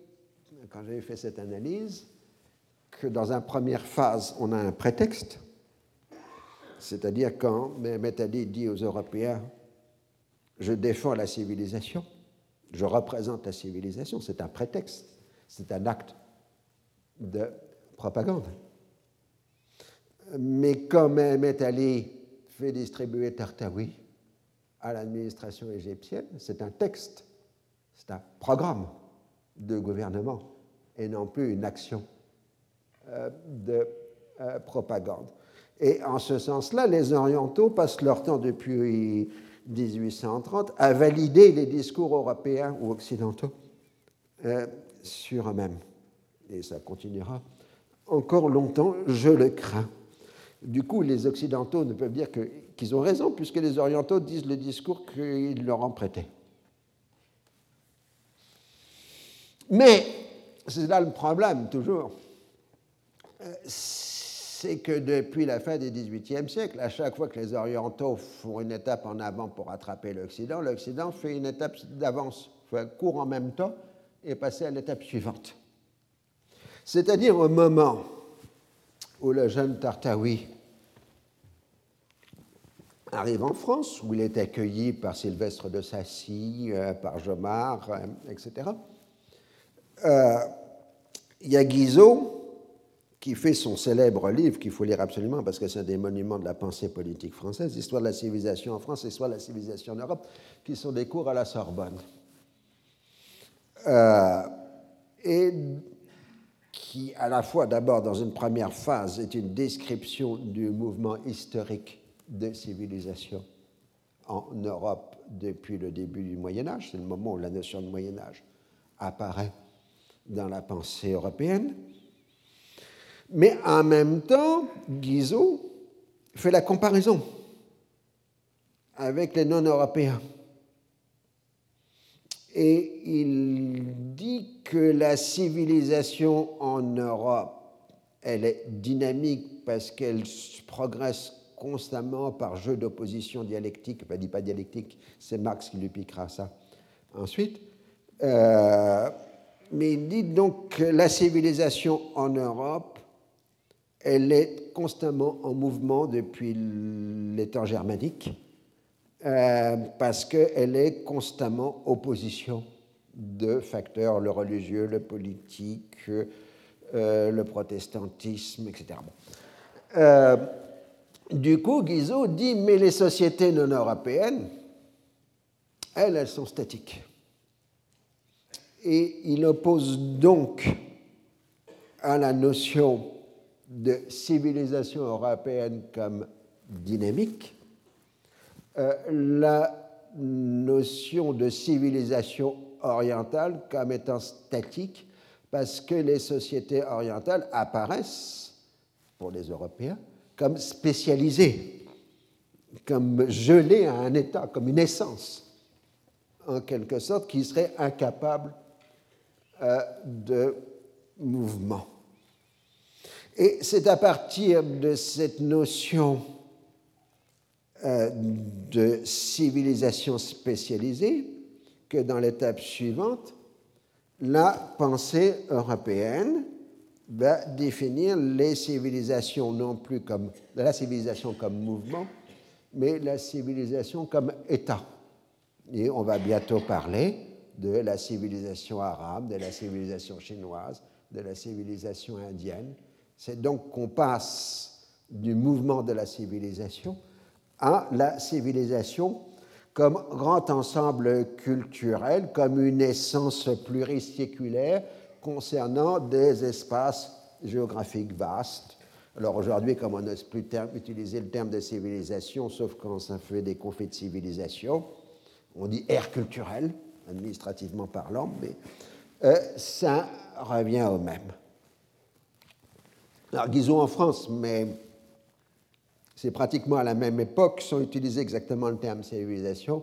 quand j'avais fait cette analyse, que dans une première phase, on a un prétexte, c'est-à-dire quand Mehmet Ali dit aux Européens Je défends la civilisation, je représente la civilisation, c'est un prétexte, c'est un acte de propagande. Mais quand Mehmet Ali fait distribuer Tartawi à l'administration égyptienne, c'est un texte, c'est un programme de gouvernement et non plus une action euh, de euh, propagande. Et en ce sens-là, les orientaux passent leur temps depuis 1830 à valider les discours européens ou occidentaux euh, sur eux-mêmes. Et ça continuera encore longtemps, je le crains. Du coup, les Occidentaux ne peuvent dire qu'ils ont raison, puisque les Orientaux disent le discours qu'ils leur ont prêté. Mais, c'est là le problème, toujours. Euh, c'est que depuis la fin du XVIIIe siècle, à chaque fois que les Orientaux font une étape en avant pour attraper l'Occident, l'Occident fait une étape d'avance, court en même temps et passer à l'étape suivante. C'est-à-dire au moment où le jeune Tartawi arrive en France, où il est accueilli par Sylvestre de Sassy, euh, par Jomard, euh, etc. Euh, il y a Guizot, qui fait son célèbre livre qu'il faut lire absolument parce que c'est un des monuments de la pensée politique française, Histoire de la civilisation en France, Histoire de la civilisation en Europe, qui sont des cours à la Sorbonne. Et qui, à la fois, d'abord, dans une première phase, est une description du mouvement historique de civilisation en Europe depuis le début du Moyen Âge, c'est le moment où la notion de Moyen Âge apparaît dans la pensée européenne. Mais en même temps, Guizot fait la comparaison avec les non-européens. Et il dit que la civilisation en Europe, elle est dynamique parce qu'elle progresse constamment par jeu d'opposition dialectique, enfin, dit pas dialectique, c'est Marx qui lui piquera ça ensuite. Euh, mais il dit donc que la civilisation en Europe, elle est constamment en mouvement depuis les temps germaniques, euh, parce qu'elle est constamment opposition de facteurs, le religieux, le politique, euh, le protestantisme, etc. Euh, du coup, Guizot dit, mais les sociétés non européennes, elles, elles sont statiques. Et il oppose donc à la notion de civilisation européenne comme dynamique euh, la notion de civilisation orientale comme étant statique parce que les sociétés orientales apparaissent, pour les Européens, comme spécialisées, comme gelées à un état, comme une essence, en quelque sorte, qui serait incapable euh, de mouvement. Et c'est à partir de cette notion euh, de civilisation spécialisée que dans l'étape suivante, la pensée européenne va définir les civilisations non plus comme la civilisation comme mouvement, mais la civilisation comme État. Et on va bientôt parler de la civilisation arabe, de la civilisation chinoise, de la civilisation indienne. C'est donc qu'on passe du mouvement de la civilisation à la civilisation comme grand ensemble culturel, comme une essence pluriséculaire concernant des espaces géographiques vastes. Alors aujourd'hui, comme on n'ose plus utiliser le terme de civilisation, sauf quand ça fait des conflits de civilisation, on dit ère culturelle, administrativement parlant, mais euh, ça revient au même. Alors disons en France, mais c'est pratiquement à la même époque, sans utiliser exactement le terme civilisation,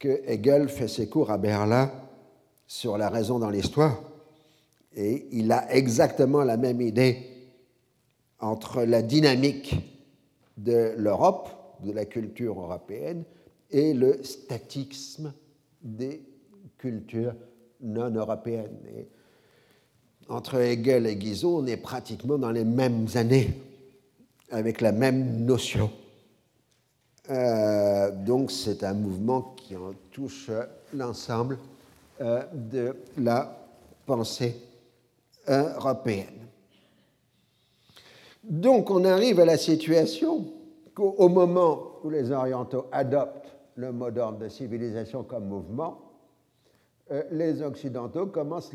que Hegel fait ses cours à Berlin sur la raison dans l'histoire. Et il a exactement la même idée entre la dynamique de l'Europe, de la culture européenne, et le statisme des cultures non européennes. entre Hegel et Guizot, on est pratiquement dans les mêmes années avec la même notion. Euh, donc c'est un mouvement qui en touche l'ensemble euh, de la pensée européenne. Donc on arrive à la situation qu'au moment où les orientaux adoptent le mot d'ordre de civilisation comme mouvement, euh, les occidentaux commencent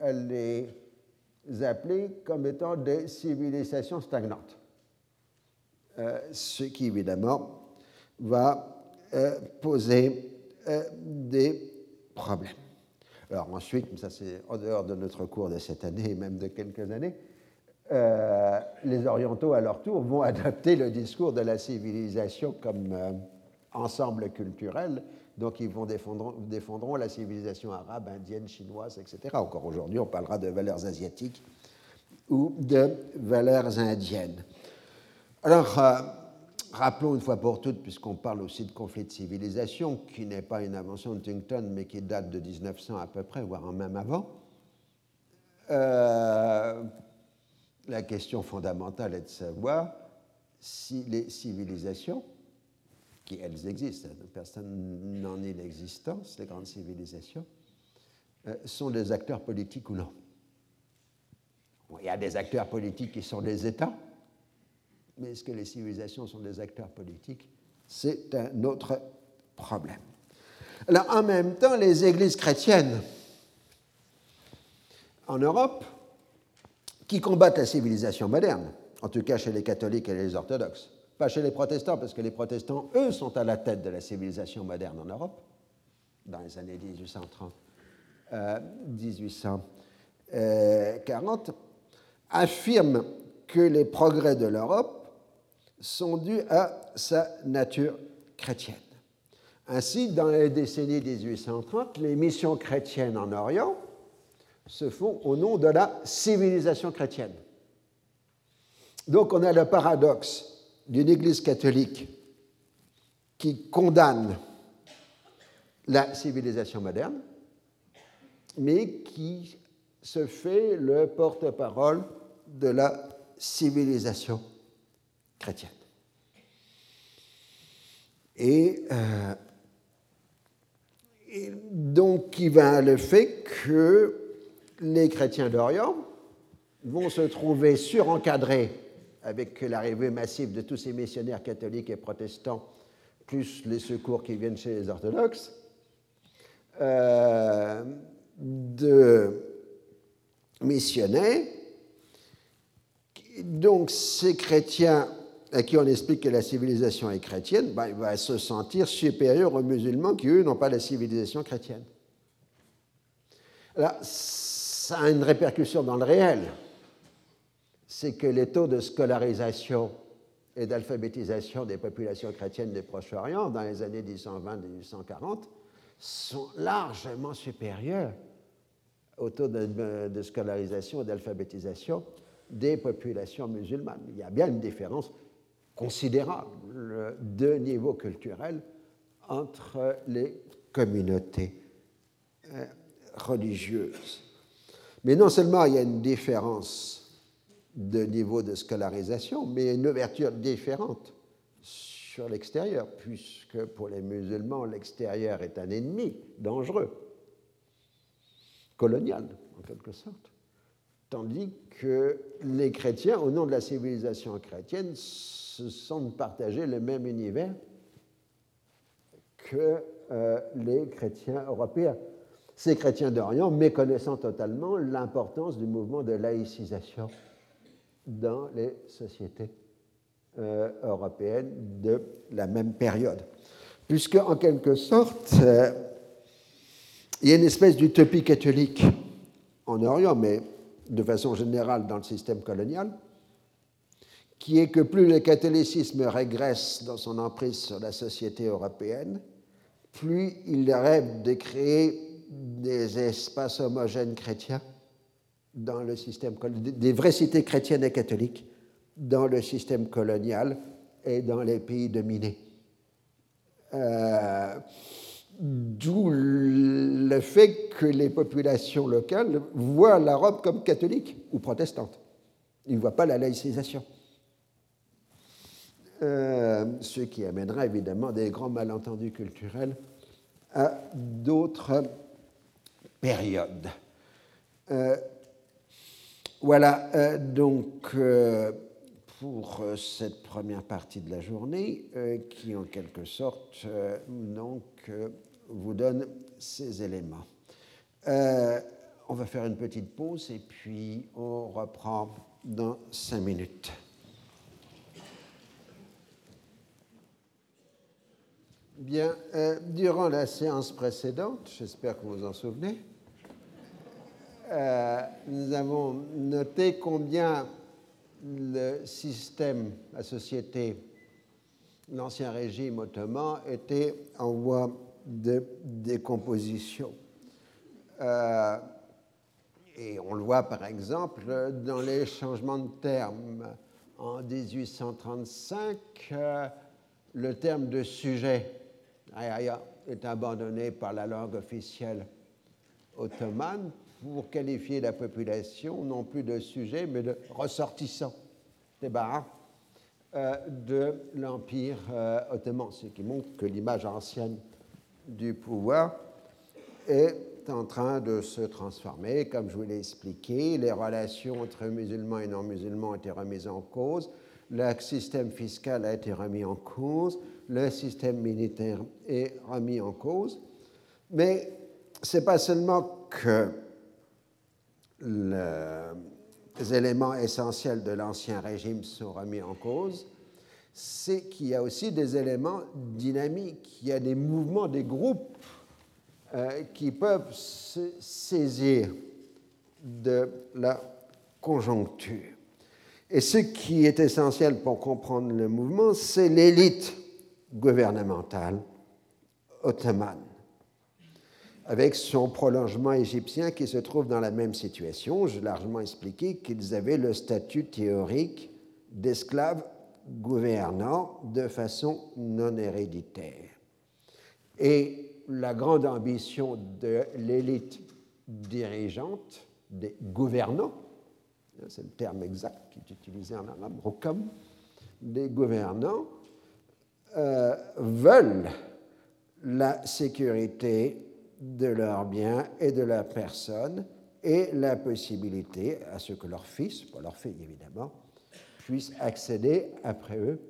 à les appeler comme étant des civilisations stagnantes. Euh, ce qui évidemment va euh, poser des problèmes. Alors ensuite, ça c'est en dehors de notre cours de cette année et même de quelques années, les orientaux à leur tour vont adapter le discours de la civilisation comme ensemble culturel, donc ils vont défendront, défendront la civilisation arabe, indienne, chinoise, etc. Encore aujourd'hui, on parlera de valeurs asiatiques ou de valeurs indiennes. Alors, euh, rappelons une fois pour toutes, puisqu'on parle aussi de conflit de civilisation, qui n'est pas une invention de Huntington, mais qui date de 1900 à peu près, voire même avant, euh, la question fondamentale est de savoir si les civilisations, qui elles existent, hein, personne n'en nie l'existence, les grandes civilisations, euh, sont des acteurs politiques ou non? il y a des acteurs politiques qui sont des États, mais est-ce que les civilisations sont des acteurs politiques? C'est un autre problème. Alors, en même temps, les églises chrétiennes en Europe, qui combattent la civilisation moderne, en tout cas chez les catholiques et les orthodoxes, pas chez les protestants, parce que les protestants, eux, sont à la tête de la civilisation moderne en Europe, dans les années 1830, 1840, euh, affirment que les progrès de l'Europe sont dus à sa nature chrétienne. Ainsi, dans les décennies 1830, les missions chrétiennes en Orient se font au nom de la civilisation chrétienne. Donc on a le paradoxe d'une Église catholique qui condamne la civilisation moderne, mais qui se fait le porte-parole de la civilisation chrétienne. Et, euh, donc, il va le fait que les chrétiens d'Orient vont se trouver surencadrés avec l'arrivée massive de tous ces missionnaires catholiques et protestants, plus les secours qui viennent chez les orthodoxes, euh, de missionnaires. Donc ces chrétiens à qui on explique que la civilisation est chrétienne, ben, il va se sentir supérieur aux musulmans qui, eux, n'ont pas la civilisation chrétienne. Alors, ça a une répercussion dans le réel. C'est que les taux de scolarisation et d'alphabétisation des populations chrétiennes des Proche-Orient dans les années 1820-1840 sont largement supérieurs au taux de, scolarisation et d'alphabétisation des populations musulmanes. Il y a bien une différence considérable de niveau culturel entre les communautés euh, religieuses. Mais non seulement il y a une différence de niveau de scolarisation, mais une ouverture différente sur l'extérieur, puisque pour les musulmans, l'extérieur est un ennemi dangereux, colonial en quelque sorte, tandis que les chrétiens, au nom de la civilisation chrétienne, se sentent partager le même univers que euh, les chrétiens européens. Ces chrétiens d'Orient méconnaissant totalement l'importance du mouvement de laïcisation dans les sociétés euh, européennes de la même période. Puisque, en quelque sorte, euh, il y a une espèce d'utopie catholique en Orient, mais de façon générale dans le système colonial, qui est que plus le catholicisme régresse dans son emprise sur la société européenne, plus il rêve de créer des espaces homogènes chrétiens dans le système des vraies cités chrétiennes et catholiques dans le système colonial et dans les pays dominés. Euh, d'où le fait que les populations locales voient l'Europe comme catholique ou protestante. Ils ne voient pas la laïcisation. Euh, ce qui amènera évidemment des grands malentendus culturels à d'autres périodes. Euh, voilà euh, donc pour cette première partie de la journée qui en quelque sorte donc, vous donne ces éléments. on va faire une petite pause et puis on reprend dans cinq minutes. Bien, euh, durant la séance précédente, j'espère que vous vous en souvenez, euh, nous avons noté combien le système, la société, l'ancien régime ottoman était en voie de décomposition. Euh, et on le voit par exemple dans les changements de termes. En 1835, le terme de sujet est abandonné par la langue officielle ottomane pour qualifier la population non plus de sujet, mais de ressortissant des euh, de l'Empire euh, ottoman, ce qui montre que l'image ancienne du pouvoir est en train de se transformer. Comme je vous l'ai expliqué, les relations entre musulmans et non-musulmans ont été remises en cause, le système fiscal a été remis en cause, le système militaire est remis en cause. Mais ce n'est pas seulement que les éléments essentiels de l'ancien régime sont remis en cause, c'est qu'il y a aussi des éléments dynamiques, il y a des mouvements, des groupes euh, qui peuvent se saisir de la conjoncture. Et ce qui est essentiel pour comprendre le mouvement, c'est l'élite gouvernementale ottomane, avec son prolongement égyptien qui se trouve dans la même situation. J'ai largement expliqué qu'ils avaient le statut théorique d'esclaves gouvernants de façon non héréditaire. Et la grande ambition de l'élite dirigeante, des gouvernants, hein, c'est le terme exact qui est utilisé en arabe, des gouvernants euh, veulent la sécurité de leurs biens et de leur personne et la possibilité à ce que leurs fils, pas leurs filles évidemment, puissent accéder après eux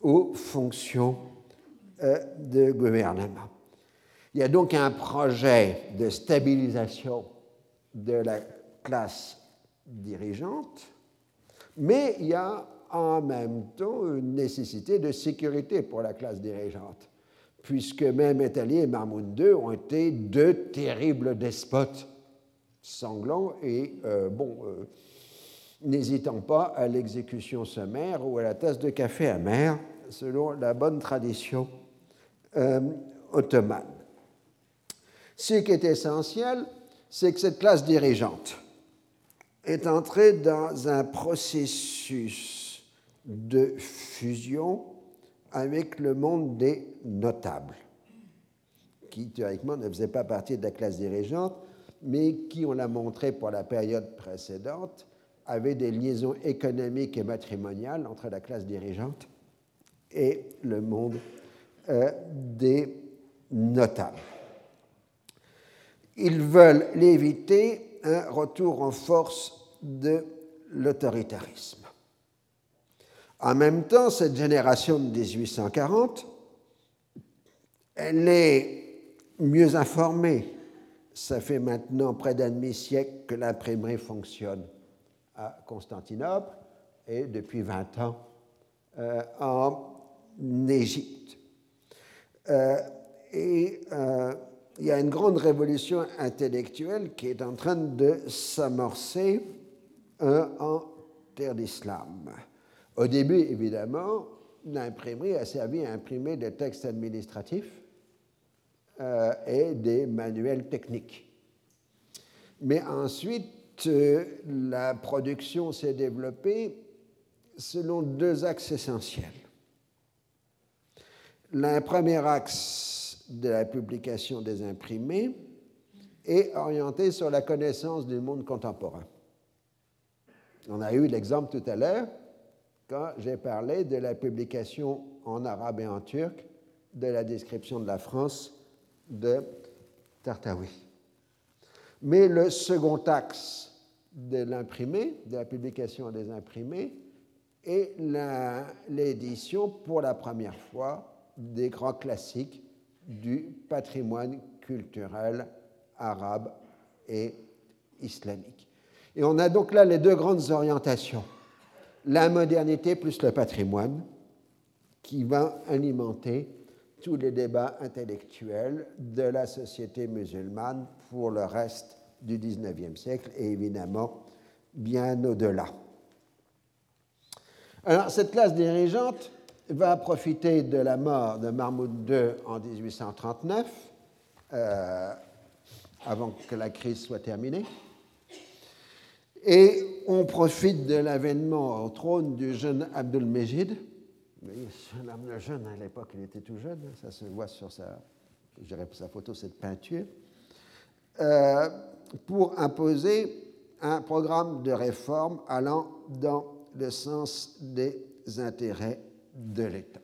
aux fonctions euh, de gouvernement. Il y a donc un projet de stabilisation de la classe dirigeante, mais il y a en même temps une nécessité de sécurité pour la classe dirigeante, puisque même Etali et Mahmoud II ont été deux terribles despotes sanglants et, euh, bon, euh, n'hésitant pas à l'exécution sommaire ou à la tasse de café amer, selon la bonne tradition euh, ottomane. Ce qui est essentiel, c'est que cette classe dirigeante est entrée dans un processus de fusion avec le monde des notables, qui théoriquement ne faisait pas partie de la classe dirigeante, mais qui, on l'a montré pour la période précédente, avait des liaisons économiques et matrimoniales entre la classe dirigeante et le monde euh, des notables. Ils veulent éviter un retour en force de l'autoritarisme. En même temps, cette génération de 1840, elle est mieux informée. Ça fait maintenant près d'un demi-siècle que l'imprimerie fonctionne à Constantinople et depuis 20 ans euh, en Égypte. Euh, et euh, il y a une grande révolution intellectuelle qui est en train de s'amorcer en terre d'islam. Au début, évidemment, l'imprimerie a servi à imprimer des textes administratifs et des manuels techniques. Mais ensuite, la production s'est développée selon deux axes essentiels. Le premier axe de la publication des imprimés est orienté sur la connaissance du monde contemporain. On a eu l'exemple tout à l'heure quand j'ai parlé de la publication en arabe et en turc de la description de la France de Tartawi. Mais le second axe de l'imprimé, de la publication des imprimés, est l'édition pour la première fois des grands classiques du patrimoine culturel arabe et islamique. Et on a donc là les deux grandes orientations, la modernité plus le patrimoine, qui va alimenter tous les débats intellectuels de la société musulmane pour le reste du XIXe siècle et évidemment bien au-delà. Alors cette classe dirigeante, va profiter de la mort de Mahmoud II en 1839, euh, avant que la crise soit terminée. Et on profite de l'avènement au trône du jeune Abdul Mejid. Le jeune, à l'époque, il était tout jeune, hein, ça se voit sur sa, sa photo, cette peinture, euh, pour imposer un programme de réforme allant dans le sens des intérêts de l'État.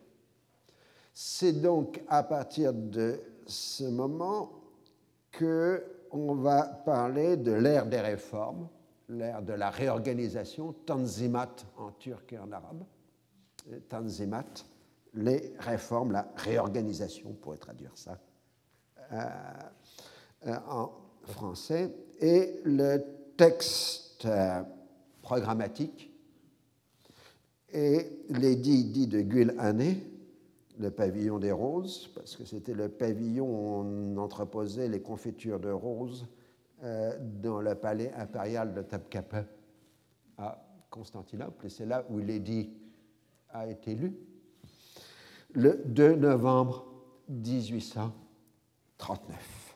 C'est donc à partir de ce moment que on va parler de l'ère des réformes, l'ère de la réorganisation, tanzimat en turc et en arabe, tanzimat, les réformes, la réorganisation, on pourrait traduire ça euh, euh, en français, et le texte euh, programmatique et l'édit dit de Gül-Hané, le pavillon des roses, parce que c'était le pavillon où on entreposait les confitures de roses euh, dans le palais impérial de Topkapi à Constantinople, et c'est là où l'édit a été lu. le 2 novembre 1839.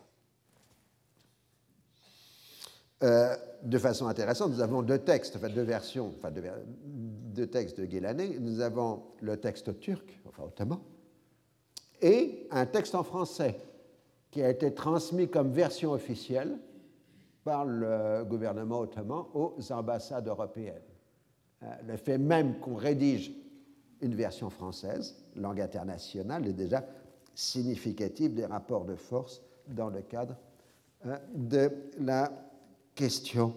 Euh, de façon intéressante, nous avons deux textes, enfin deux versions, enfin deux, textes de Guélané. Nous avons le texte turc, enfin ottoman, et un texte en français qui a été transmis comme version officielle par le gouvernement ottoman aux ambassades européennes. Euh, le fait même qu'on rédige une version française, langue internationale, est déjà significatif des rapports de force dans le cadre euh, de la question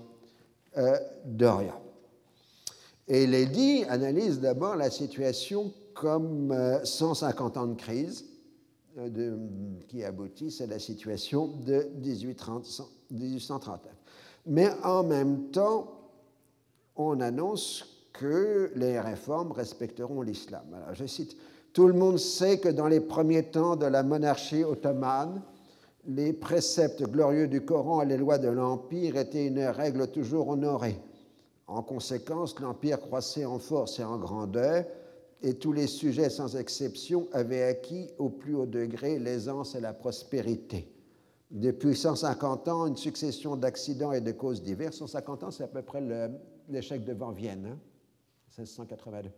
euh, d'Orient. Et l'édit analyse d'abord la situation comme 150 ans de crise de, qui aboutissent à la situation de 1839. Mais en même temps, on annonce que les réformes respecteront l'islam. Alors, je cite Tout le monde sait que dans les premiers temps de la monarchie ottomane, les préceptes glorieux du Coran et les lois de l'Empire étaient une règle toujours honorée. En conséquence, l'Empire croissait en force et en grandeur, et tous les sujets sans exception avaient acquis au plus haut degré l'aisance et la prospérité. Depuis 150 ans, une succession d'accidents et de causes diverses. 150 ans, c'est à peu près l'échec de Van Vienne, 1682. Hein,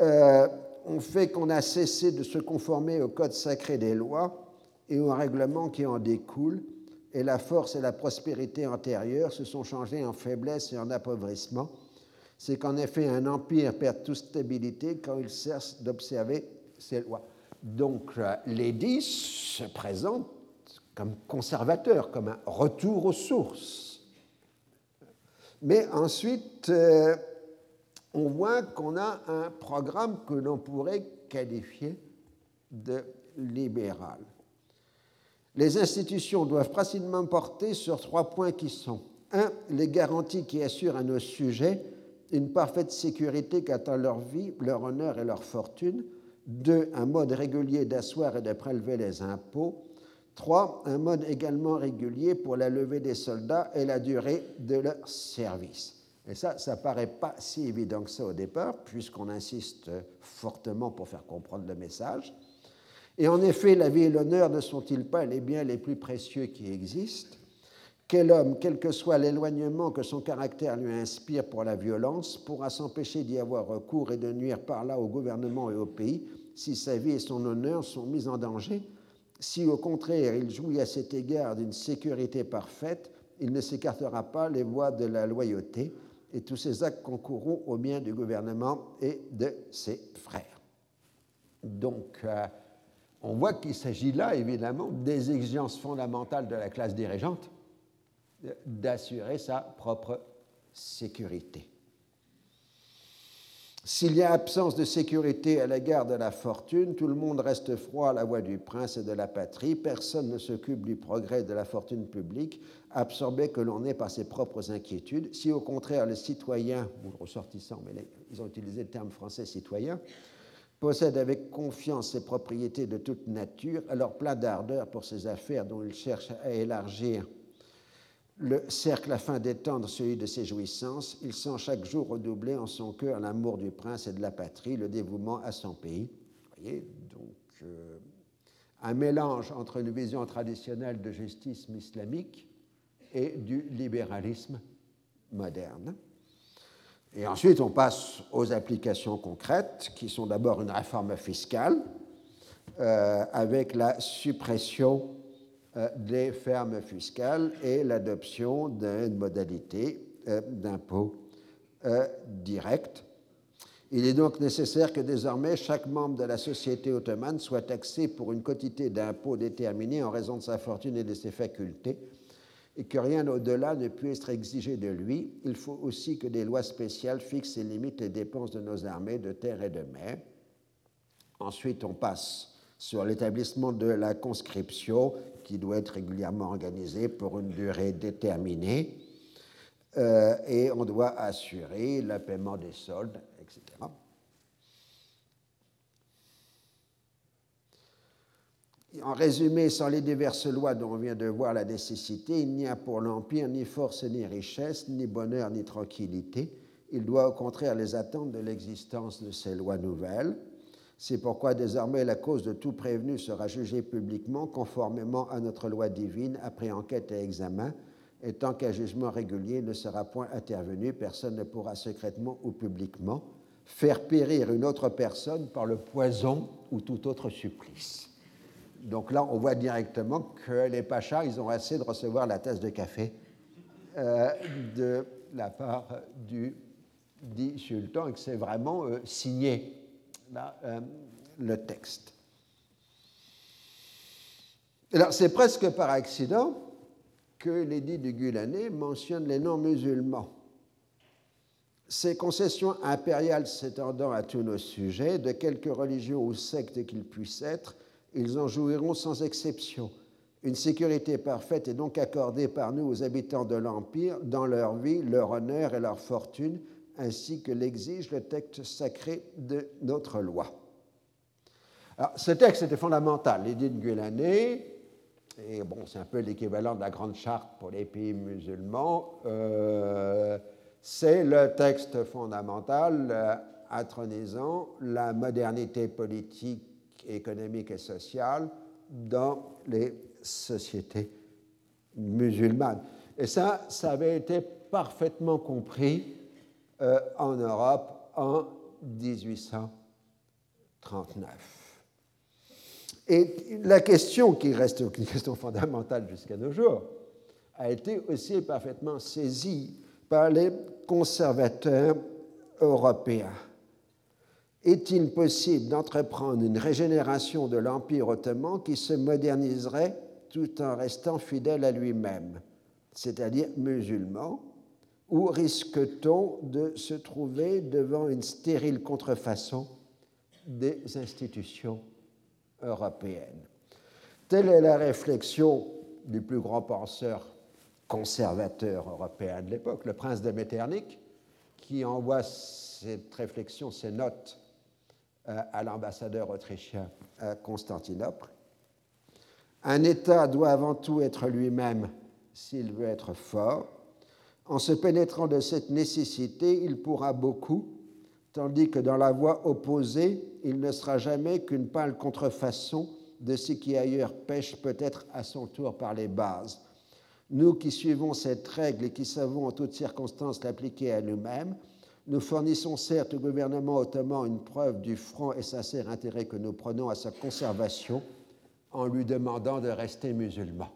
euh, on fait qu'on a cessé de se conformer au code sacré des lois et aux règlements qui en découlent, et la force et la prospérité antérieures se sont changées en faiblesse et en appauvrissement c'est qu'en effet, un empire perd toute stabilité quand il cesse d'observer ses lois. Donc, euh, l'édit se présente comme conservateur, comme un retour aux sources. Mais ensuite, euh, on voit qu'on a un programme que l'on pourrait qualifier de libéral. Les institutions doivent principalement porter sur trois points qui sont un, les garanties qui assurent à nos sujets une parfaite sécurité quant à leur vie, leur honneur et leur fortune. Deux, un mode régulier d'asseoir et de prélever les impôts. Trois, un mode également régulier pour la levée des soldats et la durée de leur service. Et ça, ça paraît pas si évident que ça au départ, puisqu'on insiste fortement pour faire comprendre le message. Et en effet, la vie et l'honneur ne sont-ils pas les biens les plus précieux qui existent? Quel homme, quel que soit l'éloignement que son caractère lui inspire pour la violence, pourra s'empêcher d'y avoir recours et de nuire par là au gouvernement et au pays si sa vie et son honneur sont mis en danger Si au contraire il jouit à cet égard d'une sécurité parfaite, il ne s'écartera pas les voies de la loyauté et tous ses actes concourront au bien du gouvernement et de ses frères. Donc, euh, on voit qu'il s'agit là, évidemment, des exigences fondamentales de la classe dirigeante d'assurer sa propre sécurité. S'il y a absence de sécurité à l'égard de la fortune, tout le monde reste froid à la voix du prince et de la patrie, personne ne s'occupe du progrès de la fortune publique, absorbé que l'on est par ses propres inquiétudes. Si au contraire le citoyen, ou le ressortissant, mais ils ont utilisé le terme français citoyen, possède avec confiance ses propriétés de toute nature, alors plein d'ardeur pour ses affaires dont il cherche à élargir le cercle afin d'étendre celui de ses jouissances, il sent chaque jour redoubler en son cœur l'amour du prince et de la patrie, le dévouement à son pays. Vous voyez, donc euh, un mélange entre une vision traditionnelle de justice islamique et du libéralisme moderne. Et ensuite, on passe aux applications concrètes, qui sont d'abord une réforme fiscale, euh, avec la suppression des fermes fiscales et l'adoption d'une modalité euh, d'impôt euh, direct. Il est donc nécessaire que désormais chaque membre de la société ottomane soit taxé pour une quantité d'impôt déterminée en raison de sa fortune et de ses facultés, et que rien au-delà ne puisse être exigé de lui. Il faut aussi que des lois spéciales fixent et limitent les dépenses de nos armées de terre et de mer. Ensuite, on passe sur l'établissement de la conscription qui doit être régulièrement organisée pour une durée déterminée euh, et on doit assurer le paiement des soldes, etc. En résumé, sans les diverses lois dont on vient de voir la nécessité, il n'y a pour l'Empire ni force ni richesse, ni bonheur ni tranquillité. Il doit au contraire les attendre de l'existence de ces lois nouvelles C'est pourquoi désormais la cause de tout prévenu sera jugée publiquement conformément à notre loi divine après enquête et examen, et tant qu'un jugement régulier ne sera point intervenu, personne ne pourra secrètement ou publiquement faire périr une autre personne par le poison ou tout autre supplice. Donc là, on voit directement que les pachas, ils ont assez de recevoir la tasse de café euh, de la part du dit sultan et que c'est vraiment euh, signé euh, le texte. Alors, c'est presque par accident que l'édit du Gulané mentionne les noms musulmans ces concessions impériales s'étendant à tous nos sujets, de quelque religion ou secte qu'ils puissent être, ils en jouiront sans exception. Une sécurité parfaite est donc accordée par nous aux habitants de l'Empire dans leur vie, leur honneur et leur fortune, ainsi que l'exige le texte sacré de notre loi. Alors, ce texte était fondamental, l'édit de Gulané, et bon, c'est un peu l'équivalent de la Grande Charte pour les pays musulmans. Euh, c'est le texte fondamental euh, intronisant la modernité politique, économique et sociale dans les sociétés musulmanes. Et ça, ça avait été parfaitement compris euh, en Europe en 1839. Et la question qui reste une question fondamentale jusqu'à nos jours a été aussi parfaitement saisie par les conservateurs européens. Est-il possible d'entreprendre une régénération de l'Empire ottoman qui se moderniserait tout en restant fidèle à lui-même, c'est-à-dire musulman, ou risque-t-on de se trouver devant une stérile contrefaçon des institutions européennes? Telle est la réflexion du plus grand penseur conservateur européen de l'époque, le prince de Metternich, qui envoie cette réflexion, ces notes euh, à l'ambassadeur autrichien à Constantinople. Un État doit avant tout être lui-même s'il veut être fort. En se pénétrant de cette nécessité, il pourra beaucoup, tandis que dans la voie opposée, il ne sera jamais qu'une pâle contrefaçon de ce qui ailleurs pêche peut-être à son tour par les bases. Nous qui suivons cette règle et qui savons en toutes circonstances l'appliquer à nous-mêmes, nous fournissons certes au gouvernement ottoman une preuve du franc et sincère intérêt que nous prenons à sa conservation en lui demandant de rester musulman.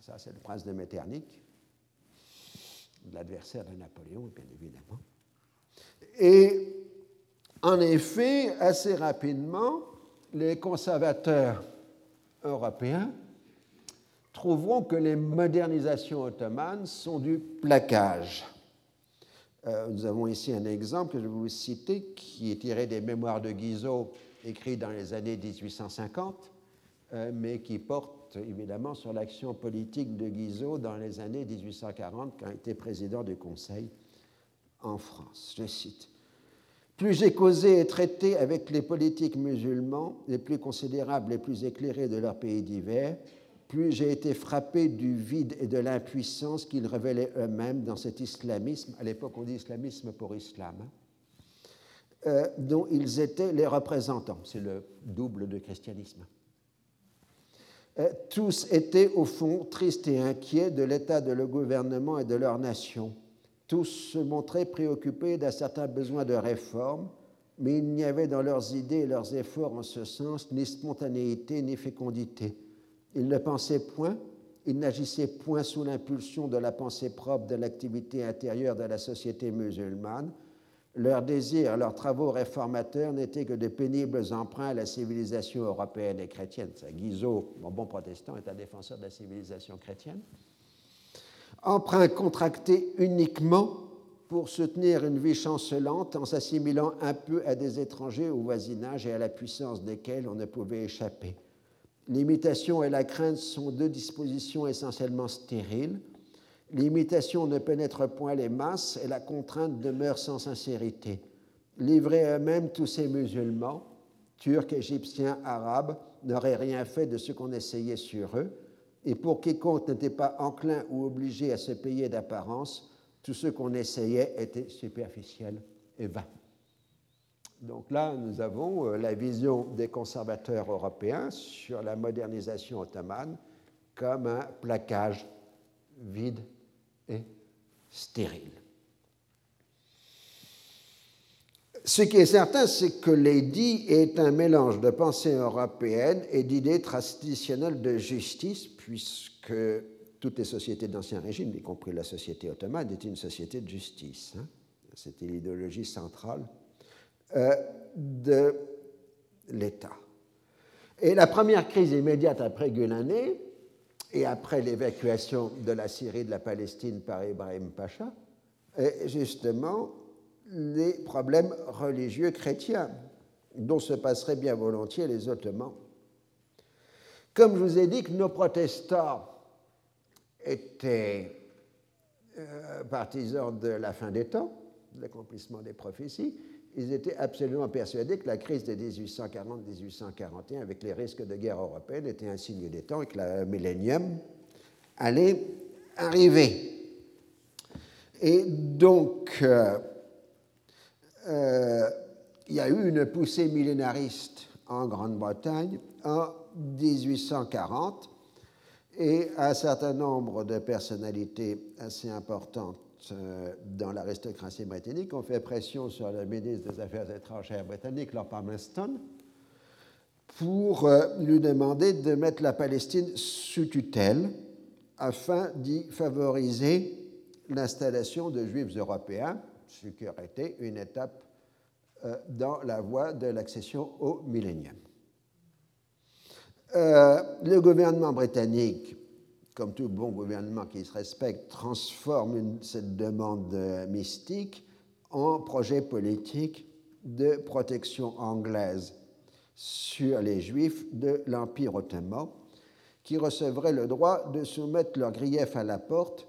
Ça, c'est le prince de Metternich, l'adversaire de Napoléon, bien évidemment. Et en effet, assez rapidement, les conservateurs européens trouveront que les modernisations ottomanes sont du plaquage. Euh, nous avons ici un exemple que je vais vous citer qui est tiré des mémoires de Guizot écrits dans les années 1850, euh, mais qui porte évidemment sur l'action politique de Guizot dans les années 1840 quand il était président du Conseil en France. Je cite. Plus j'ai causé et traité avec les politiques musulmans, les plus considérables, les plus éclairés de leurs pays divers, plus j'ai été frappé du vide et de l'impuissance qu'ils révélaient eux-mêmes dans cet islamisme, à l'époque on dit islamisme pour islam, hein, euh, dont ils étaient les représentants. C'est le double de christianisme. Euh, tous étaient au fond tristes et inquiets de l'état de leur gouvernement et de leur nation. Tous se montraient préoccupés d'un certain besoin de réforme, mais il n'y avait dans leurs idées et leurs efforts en ce sens ni spontanéité ni fécondité ils ne pensaient point, ils n'agissaient point sous l'impulsion de la pensée propre de l'activité intérieure de la société musulmane. Leurs désirs, leurs travaux réformateurs n'étaient que de pénibles emprunts à la civilisation européenne et chrétienne. Guizot, mon bon protestant, est un défenseur de la civilisation chrétienne. Emprunts contractés uniquement pour soutenir une vie chancelante en s'assimilant un peu à des étrangers au voisinage et à la puissance desquels on ne pouvait échapper. L'imitation et la crainte sont deux dispositions essentiellement stériles. L'imitation ne pénètre point les masses et la contrainte demeure sans sincérité. Livrés eux-mêmes, tous ces musulmans, turcs, égyptiens, arabes, n'auraient rien fait de ce qu'on essayait sur eux, et pour quiconque n'était pas enclin ou obligé à se payer d'apparence, tout ce qu'on essayait était superficiel et vain. Donc là, nous avons euh, la vision des conservateurs européens sur la modernisation ottomane comme un plaquage vide stérile. Ce qui est certain, c'est que l'édit est un mélange de pensée européenne et d'idées traditionnelles de justice, puisque toutes les sociétés d'Ancien Régime, y compris la société ottomane, étaient une société de justice. Hein. C'était l'idéologie centrale euh, de l'État. Et la première crise immédiate après Gulané et après l'évacuation de la Syrie de la Palestine par Ibrahim Pacha est justement les problèmes religieux chrétiens dont se passeraient bien volontiers les Ottomans. Comme je vous ai dit que nos protestants étaient euh, partisans de la fin des temps, de l'accomplissement des prophéties, ils étaient absolument persuadés que la crise de 1840-1841, avec les risques de guerre européenne, était un signe des temps et que le millénium allait arriver. Et donc, euh, euh, il y a eu une poussée millénariste en Grande-Bretagne en 1840 et un certain nombre de personnalités assez importantes euh, dans l'aristocratie britannique ont fait pression sur le ministre des Affaires étrangères britannique, Lord Palmerston, pour euh, lui demander de mettre la Palestine sous tutelle afin d'y favoriser l'installation de juifs européens ce qui aurait été une étape euh, dans la voie de l'accession au millénium. Euh, le gouvernement britannique, comme tout bon gouvernement qui se respecte, transforme cette demande mystique en projet politique de protection anglaise sur les juifs de l'Empire ottoman, qui recevraient le droit de soumettre leurs griefs à la porte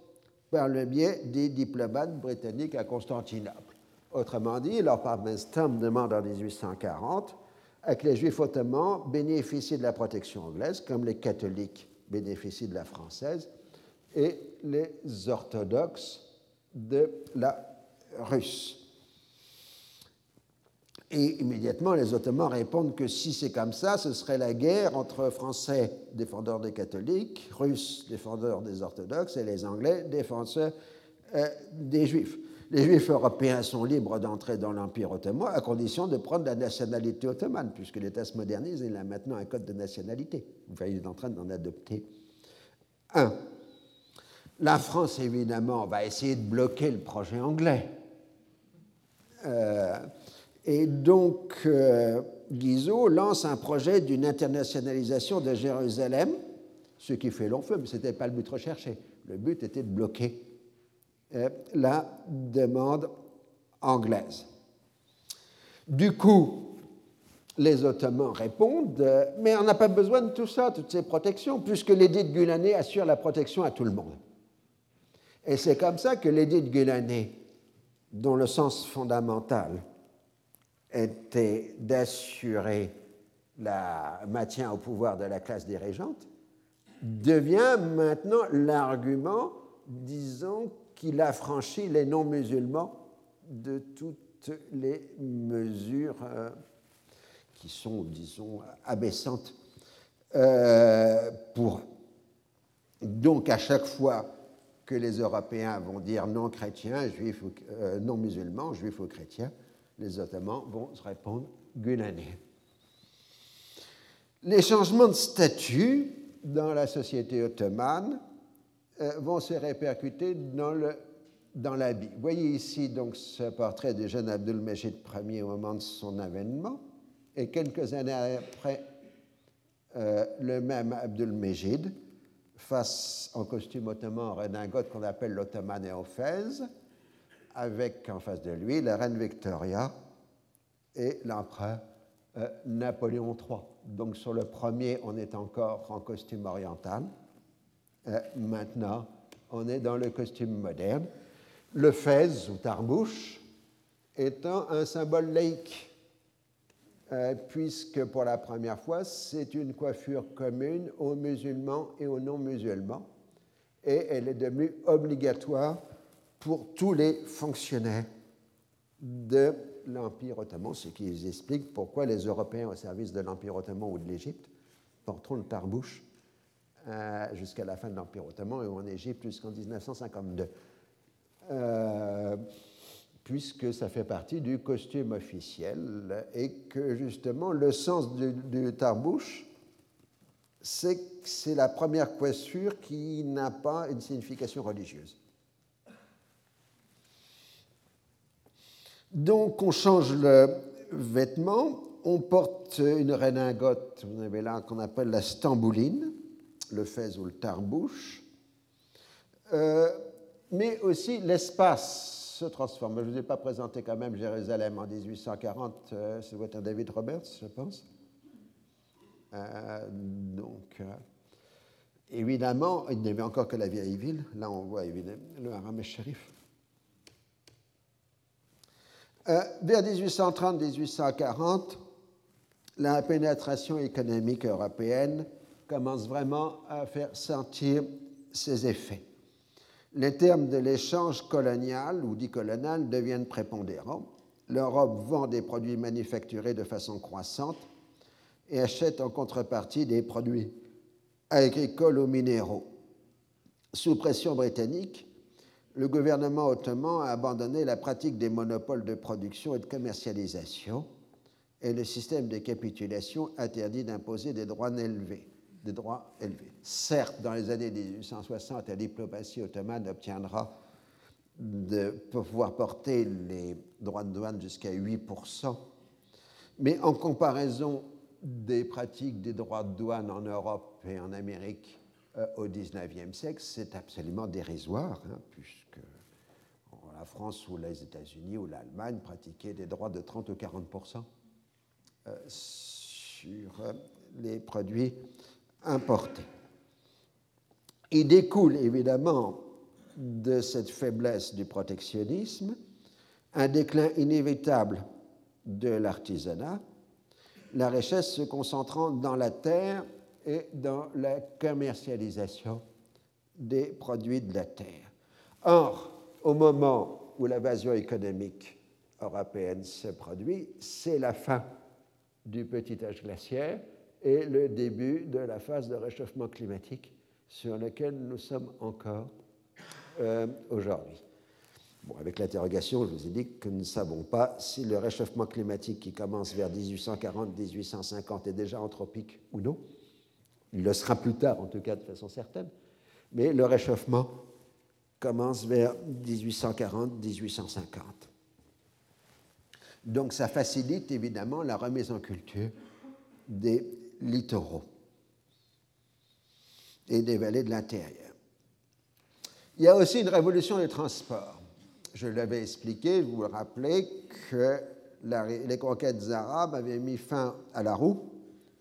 par le biais des diplomates britanniques à Constantinople. Autrement dit, Lord Palmerston demande en 1840 à que les Juifs ottomans bénéficient de la protection anglaise, comme les catholiques bénéficient de la française, et les orthodoxes de la russe. Et immédiatement, les Ottomans répondent que si c'est comme ça, ce serait la guerre entre Français défendeurs des catholiques, Russes défendeurs des orthodoxes et les Anglais défenseurs euh, des Juifs. Les Juifs européens sont libres d'entrer dans l'Empire ottoman à condition de prendre la nationalité ottomane, puisque l'État se modernise et il a maintenant un code de nationalité. Enfin, il est en train d'en adopter un. La France, évidemment, va essayer de bloquer le projet anglais. Euh, et donc, euh, Guizot lance un projet d'une internationalisation de Jérusalem, ce qui fait long feu, mais ce n'était pas le but recherché. Le but était de bloquer la demande anglaise. Du coup, les Ottomans répondent euh, Mais on n'a pas besoin de tout ça, toutes ces protections, puisque l'édit de Gulané assure la protection à tout le monde. Et c'est comme ça que l'édit de Gulané, dont le sens fondamental était d'assurer le maintien au pouvoir de la classe dirigeante, devient maintenant l'argument disons qu'il a franchi les non-musulmans de toutes les mesures euh, qui sont, disons, abaissantes euh, pour Donc, à chaque fois que les Européens vont dire non chrétiens, juifs ou, euh, non musulmans, juifs ou chrétiens, les Ottomans vont se répondre Gunané. Les changements de statut dans la société ottomane euh, vont se répercuter dans, le, dans l'habit. Vous voyez ici donc ce portrait du jeune Abdul-Majid Ier au moment de son avènement, et quelques années après, euh, le même Abdul-Majid, face en costume ottoman en redingote qu'on appelle l'ottoman éophèse, avec en face de lui la reine Victoria et l'empereur euh, Napoléon III. Donc sur le premier, on est encore en costume oriental. Euh, maintenant, on est dans le costume moderne. Le fez ou tarbouche étant un symbole laïque, euh, puisque pour la première fois, c'est une coiffure commune aux musulmans et aux non-musulmans, et elle est devenue obligatoire pour tous les fonctionnaires de l'Empire ottoman, ce qui explique pourquoi les Européens au service de l'Empire ottoman ou de l'Égypte porteront le tarbouche euh, jusqu'à la fin de l'Empire ottoman et en Égypte jusqu'en 1952. Euh, puisque ça fait partie du costume officiel et que justement le sens du, du tarbouche, c'est que c'est la première coiffure qui n'a pas une signification religieuse. Donc on change le vêtement, on porte une redingote, vous avez là qu'on appelle la stambouline, le fez ou le tarbouche, euh, mais aussi l'espace se transforme. Je ne vous ai pas présenté quand même Jérusalem en 1840, euh, c'est un David Roberts, je pense. Euh, donc, évidemment, il n'y avait encore que la vieille ville. Là, on voit évidemment le haram Sharif. Euh, vers 1830-1840, la pénétration économique européenne commence vraiment à faire sentir ses effets. Les termes de l'échange colonial ou dit colonial deviennent prépondérants. L'Europe vend des produits manufacturés de façon croissante et achète en contrepartie des produits agricoles ou minéraux. Sous pression britannique, le gouvernement ottoman a abandonné la pratique des monopoles de production et de commercialisation et le système de capitulation interdit d'imposer des droits élevés. Des droits élevés. Certes, dans les années 1860, la diplomatie ottomane obtiendra de pouvoir porter les droits de douane jusqu'à 8%, mais en comparaison des pratiques des droits de douane en Europe et en Amérique euh, au XIXe siècle, c'est absolument dérisoire, hein, puisque la France ou les États-Unis ou l'Allemagne pratiquaient des droits de 30 ou 40% euh, sur euh, les produits importés. Il découle évidemment de cette faiblesse du protectionnisme un déclin inévitable de l'artisanat, la richesse se concentrant dans la terre et dans la commercialisation des produits de la terre. Or, au moment où l'invasion économique européenne se produit, c'est la fin du petit âge glaciaire et le début de la phase de réchauffement climatique sur laquelle nous sommes encore euh, aujourd'hui. Bon, avec l'interrogation, je vous ai dit que nous ne savons pas si le réchauffement climatique qui commence vers 1840-1850 est déjà anthropique ou non. Il le sera plus tard, en tout cas de façon certaine. Mais le réchauffement commence vers 1840-1850. Donc ça facilite évidemment la remise en culture des littoraux et des vallées de l'intérieur. Il y a aussi une révolution des transports. Je l'avais expliqué, vous vous rappelez que les conquêtes arabes avaient mis fin à la roue,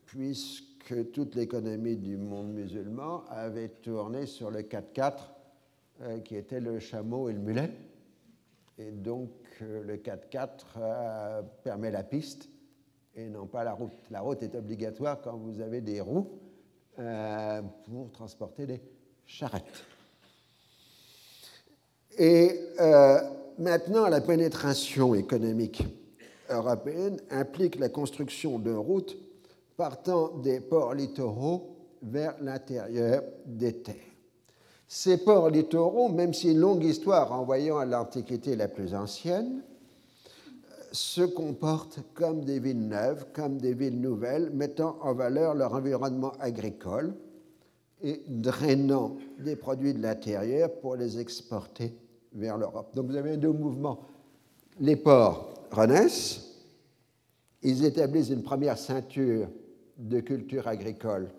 puisque que toute l'économie du monde musulman avait tourné sur le 4x4 euh, qui était le chameau et le mulet. Et donc euh, le 4x4 euh, permet la piste et non pas la route. La route est obligatoire quand vous avez des roues pour transporter des charrettes. Et maintenant, la pénétration économique européenne implique la construction de routes partant des ports littoraux vers l'intérieur des terres. Ces ports littoraux, même si une longue histoire renvoyant à l'Antiquité la plus ancienne, se comportent comme des villes neuves, comme des villes nouvelles, mettant en valeur leur environnement agricole et drainant des produits de l'intérieur pour les exporter vers l'Europe. Donc vous avez deux mouvements. Les ports renaissent, ils établissent une première ceinture de culture agricole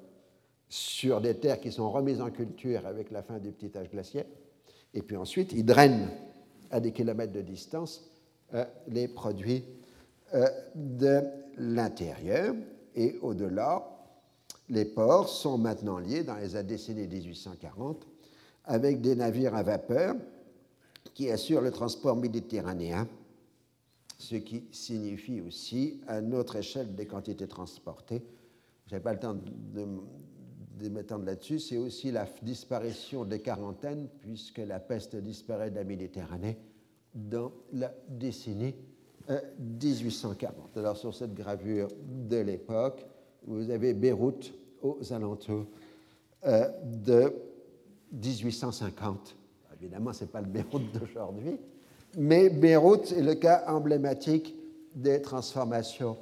sur des terres qui sont remises en culture avec la fin du petit âge glaciaire. Et puis ensuite, ils drainent à des kilomètres de distance les produits euh, de l'intérieur. Et au-delà, les ports sont maintenant liés dans les décennies 1840 avec des navires à vapeur qui assurent le transport méditerranéen, ce qui signifie aussi, à notre échelle des quantités transportées, je n'ai pas le temps de, m'étendre là-dessus, c'est aussi la disparition des quarantaines, puisque la peste disparaît de la Méditerranée dans la décennie 1840. Alors sur cette gravure de l'époque, vous avez Beyrouth aux alentours de 1850. Évidemment, ce n'est pas le Beyrouth d'aujourd'hui, mais Beyrouth est le cas emblématique des transformations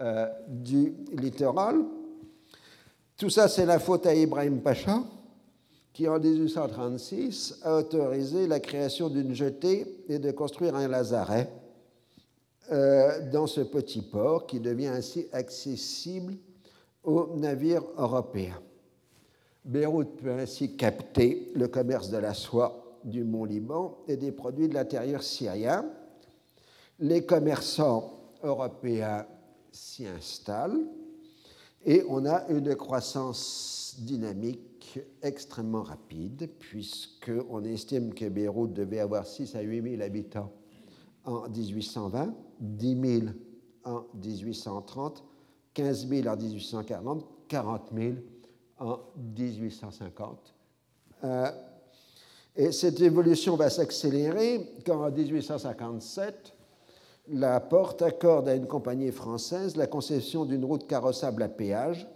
euh, du littoral. Tout ça, c'est la faute à Ibrahim Pacha, qui en 1836 a autorisé la création d'une jetée et de construire un lazaret euh, dans ce petit port qui devient ainsi accessible aux navires européens. Beyrouth peut ainsi capter le commerce de la soie du Mont Liban et des produits de l'intérieur syrien. Les commerçants européens s'y installent et on a une croissance dynamique extrêmement rapide puisqu'on estime que Beyrouth devait avoir 6 à 8 000 habitants en 1820, 10 000 en 1830, 15 000 en 1840, 40 000 en 1850. Euh, et cette évolution va s'accélérer quand en 1857, la Porte accorde à une compagnie française la concession d'une route carrossable à péage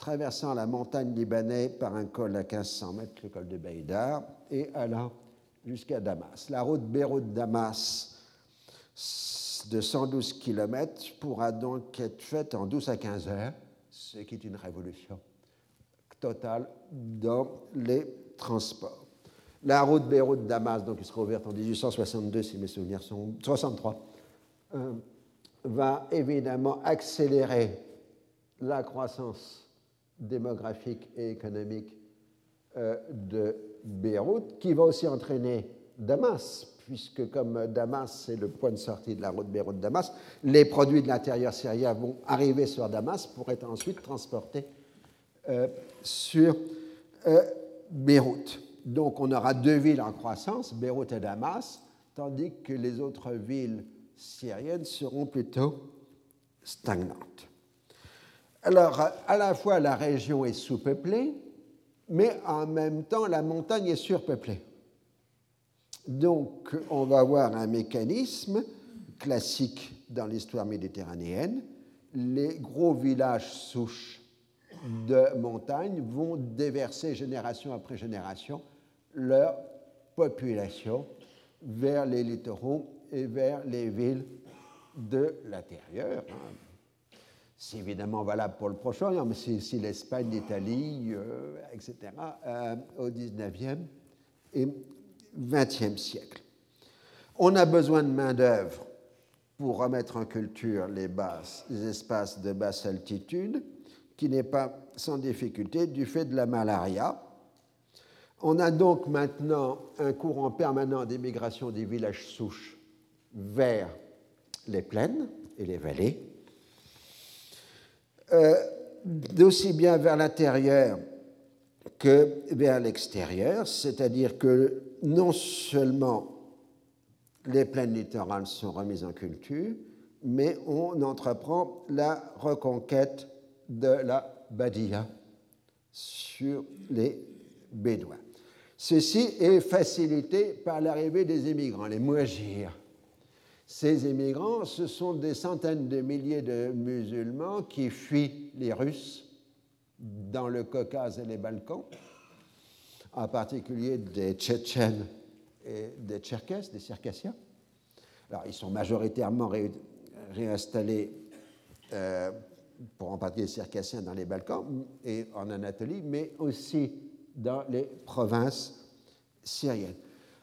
traversant la montagne libanaise par un col à 1500 mètres, le col de Beïdar, et allant jusqu'à Damas. La route Beyrouth-Damas de 112 km pourra donc être faite en 12 à 15 heures, ce qui est une révolution totale dans les transports. La route Beyrouth-Damas, donc qui sera ouverte en 1862, si mes souvenirs sont 63, euh, va évidemment accélérer la croissance démographique et économique euh, de Beyrouth, qui va aussi entraîner Damas, puisque comme Damas c'est le point de sortie de la route Beyrouth-Damas, les produits de l'intérieur syrien vont arriver sur Damas pour être ensuite transportés euh, sur Beyrouth. Donc on aura deux villes en croissance, Beyrouth et Damas, tandis que les autres villes syriennes seront plutôt stagnantes. Alors, à la fois la région est sous-peuplée, mais en même temps la montagne est surpeuplée. Donc, on va avoir un mécanisme classique dans l'histoire méditerranéenne. Les gros villages souches de montagne vont déverser génération après génération leur population vers les littoraux et vers les villes de l'intérieur. Hein. C'est évidemment valable pour le Proche-Orient, mais c'est aussi l'Espagne, l'Italie, euh, etc., euh, au XIXe et XXe siècle. On a besoin de main-d'œuvre pour remettre en culture les espaces de basse altitude, qui n'est pas sans difficulté du fait de la malaria. On a donc maintenant un courant permanent d'émigration des villages souches vers les plaines et les vallées, euh, d'aussi bien vers l'intérieur que vers l'extérieur, c'est-à-dire que non seulement les plaines littorales sont remises en culture, mais on entreprend la reconquête de la Badia sur les Bédouins. Ceci est facilité par l'arrivée des immigrants, les Mouajirs, ces immigrants, ce sont des centaines de milliers de musulmans qui fuient les Russes dans le Caucase et les Balkans, en particulier des Tchétchènes et des Tcherkesses, des Circassiens. Alors, ils sont majoritairement réinstallés, euh, pour en partie les Circassiens, dans les Balkans et en Anatolie, mais aussi dans les provinces syriennes.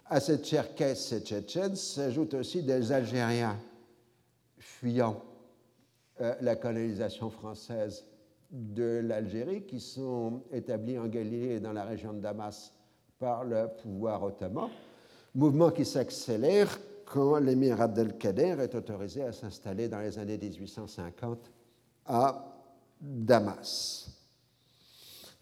À cette Tcherkesse et Tchétchène s'ajoutent aussi des Algériens fuyant euh, la colonisation française de l'Algérie qui sont établis en Galilée et dans la région de Damas par le pouvoir ottoman. Mouvement qui s'accélère quand l'émir Abdelkader est autorisé à s'installer dans les années 1850 à Damas.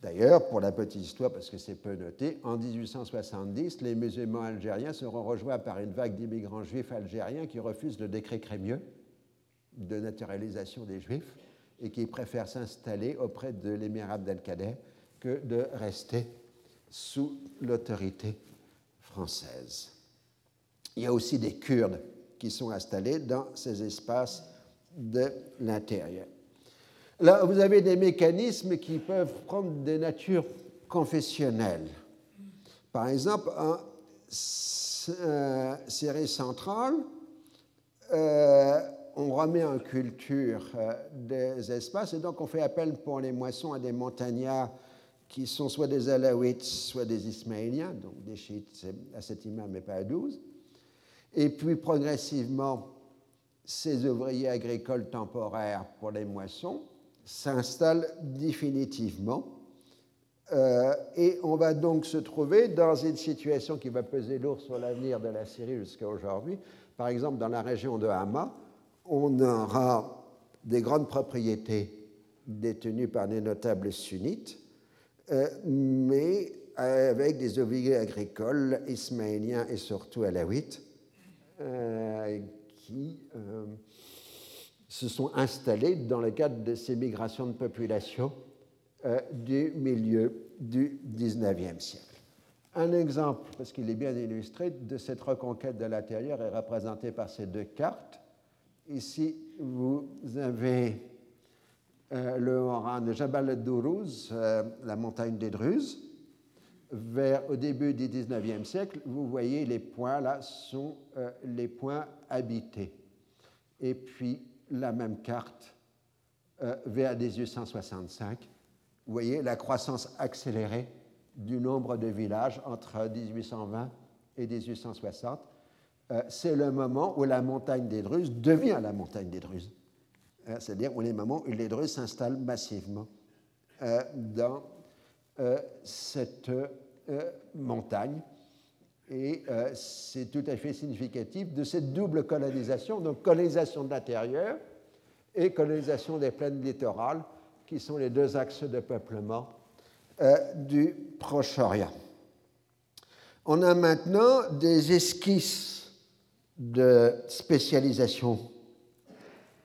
D'ailleurs, pour la petite histoire, parce que c'est peu noté, en 1870, les musulmans algériens seront rejoints par une vague d'immigrants juifs algériens qui refusent le décret Crémieux de naturalisation des juifs et qui préfèrent s'installer auprès de l'émir Abdelkader que de rester sous l'autorité française. Il y a aussi des Kurdes qui sont installés dans ces espaces de l'intérieur. Là, vous avez des mécanismes qui peuvent prendre des natures confessionnelles. Par exemple, en euh, série centrale, euh, on remet en culture euh, des espaces et donc on fait appel pour les moissons à des montagnards qui sont soit des Alaouites, soit des Ismaéliens, donc des chiites à cet imam mais pas à 12. Et puis progressivement, ces ouvriers agricoles temporaires pour les moissons s'installent définitivement. Euh, et on va donc se trouver dans une situation qui va peser lourd sur l'avenir de la Syrie jusqu'à aujourd'hui. Par exemple, dans la région de Hama, on aura des grandes propriétés détenues par des notables sunnites, euh, mais avec des ouvriers agricoles ismaéliens et surtout alaouites euh, qui se sont installés dans le cadre de ces migrations de population du milieu du XIXe siècle. Un exemple, parce qu'il est bien illustré, de cette reconquête de l'intérieur est représenté par ces deux cartes. Ici, vous avez euh, le Haran de Jabal al-Dourouz, euh, la montagne des Druzes. Vers, au début du XIXe siècle, vous voyez les points là sont euh, les points habités. Et puis la même carte vers 1865, vous voyez la croissance accélérée du nombre de villages entre 1820 et 1860 euh, c'est le moment où la montagne des Druzes devient la montagne des Druzes. Euh, c'est-à-dire où les moments où les Druzes s'installent massivement euh, dans cette montagne. Et c'est tout à fait significatif de cette double colonisation, donc colonisation de l'intérieur et colonisation des plaines littorales, qui sont les deux axes de peuplement du Proche-Orient. On a maintenant des esquisses de spécialisation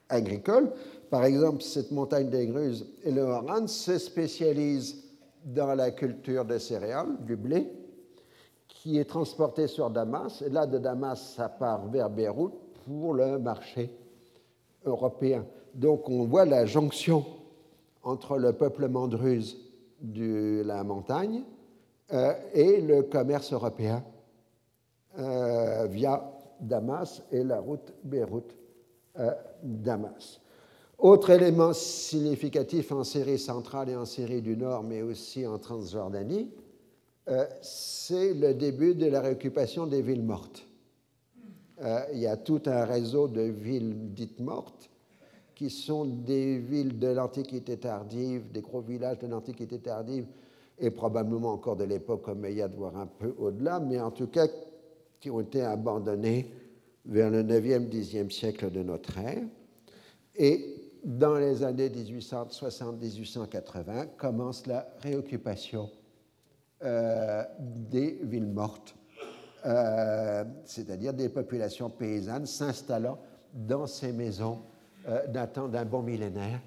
agricole. Par exemple, cette montagne des Gruzes et le Haran se spécialisent dans la culture des céréales, du blé, qui est transporté sur Damas. Et là, de Damas, ça part vers Beyrouth pour le marché européen. Donc, on voit la jonction entre le peuplement druze de la montagne euh, et le commerce européen euh, via Damas et la route Beyrouth-Damas. Autre élément significatif en Syrie centrale et en Syrie du Nord, mais aussi en Transjordanie, euh, c'est le début de la réoccupation des villes mortes. Euh, il y a tout un réseau de villes dites mortes qui sont des villes de l'Antiquité tardive, des gros villages de l'Antiquité tardive et probablement encore de l'époque omeyyade, voire un peu au-delà, mais en tout cas qui ont été abandonnés vers le 9e, 10e siècle de notre ère. Et dans les années 1860-1880 commence la réoccupation des villes mortes, euh, c'est-à-dire des populations paysannes s'installant dans ces maisons euh, datant d'un bon millénaire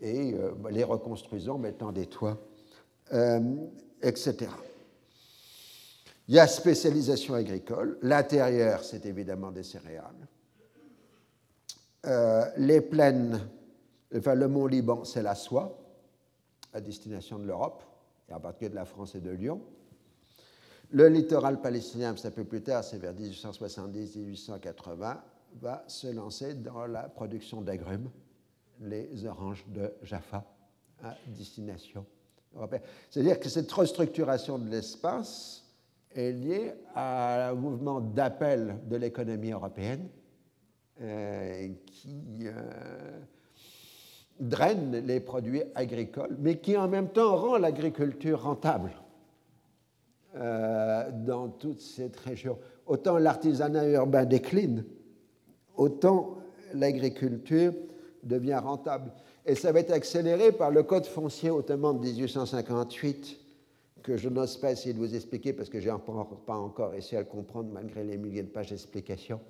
et les reconstruisant, mettant des toits, etc. Il y a spécialisation agricole. L'intérieur, c'est évidemment des céréales. Euh, les plaines, enfin, le mont Liban, c'est la soie, à destination de l'Europe, et en particulier de la France et de Lyon. Le littoral palestinien, un peu plus tard, c'est vers 1870-1880, va se lancer dans la production d'agrumes, les oranges de Jaffa, à destination européenne. C'est-à-dire que cette restructuration de l'espace est lié à un mouvement d'appel de l'économie européenne euh, qui euh, draine les produits agricoles, mais qui en même temps rend l'agriculture rentable euh, dans toute cette région. Autant l'artisanat urbain décline, autant l'agriculture devient rentable. Et ça va être accéléré par le Code foncier ottoman de 1858 que je n'ose pas essayer de vous expliquer parce que je n'ai pas encore essayé à le comprendre malgré les milliers de pages d'explications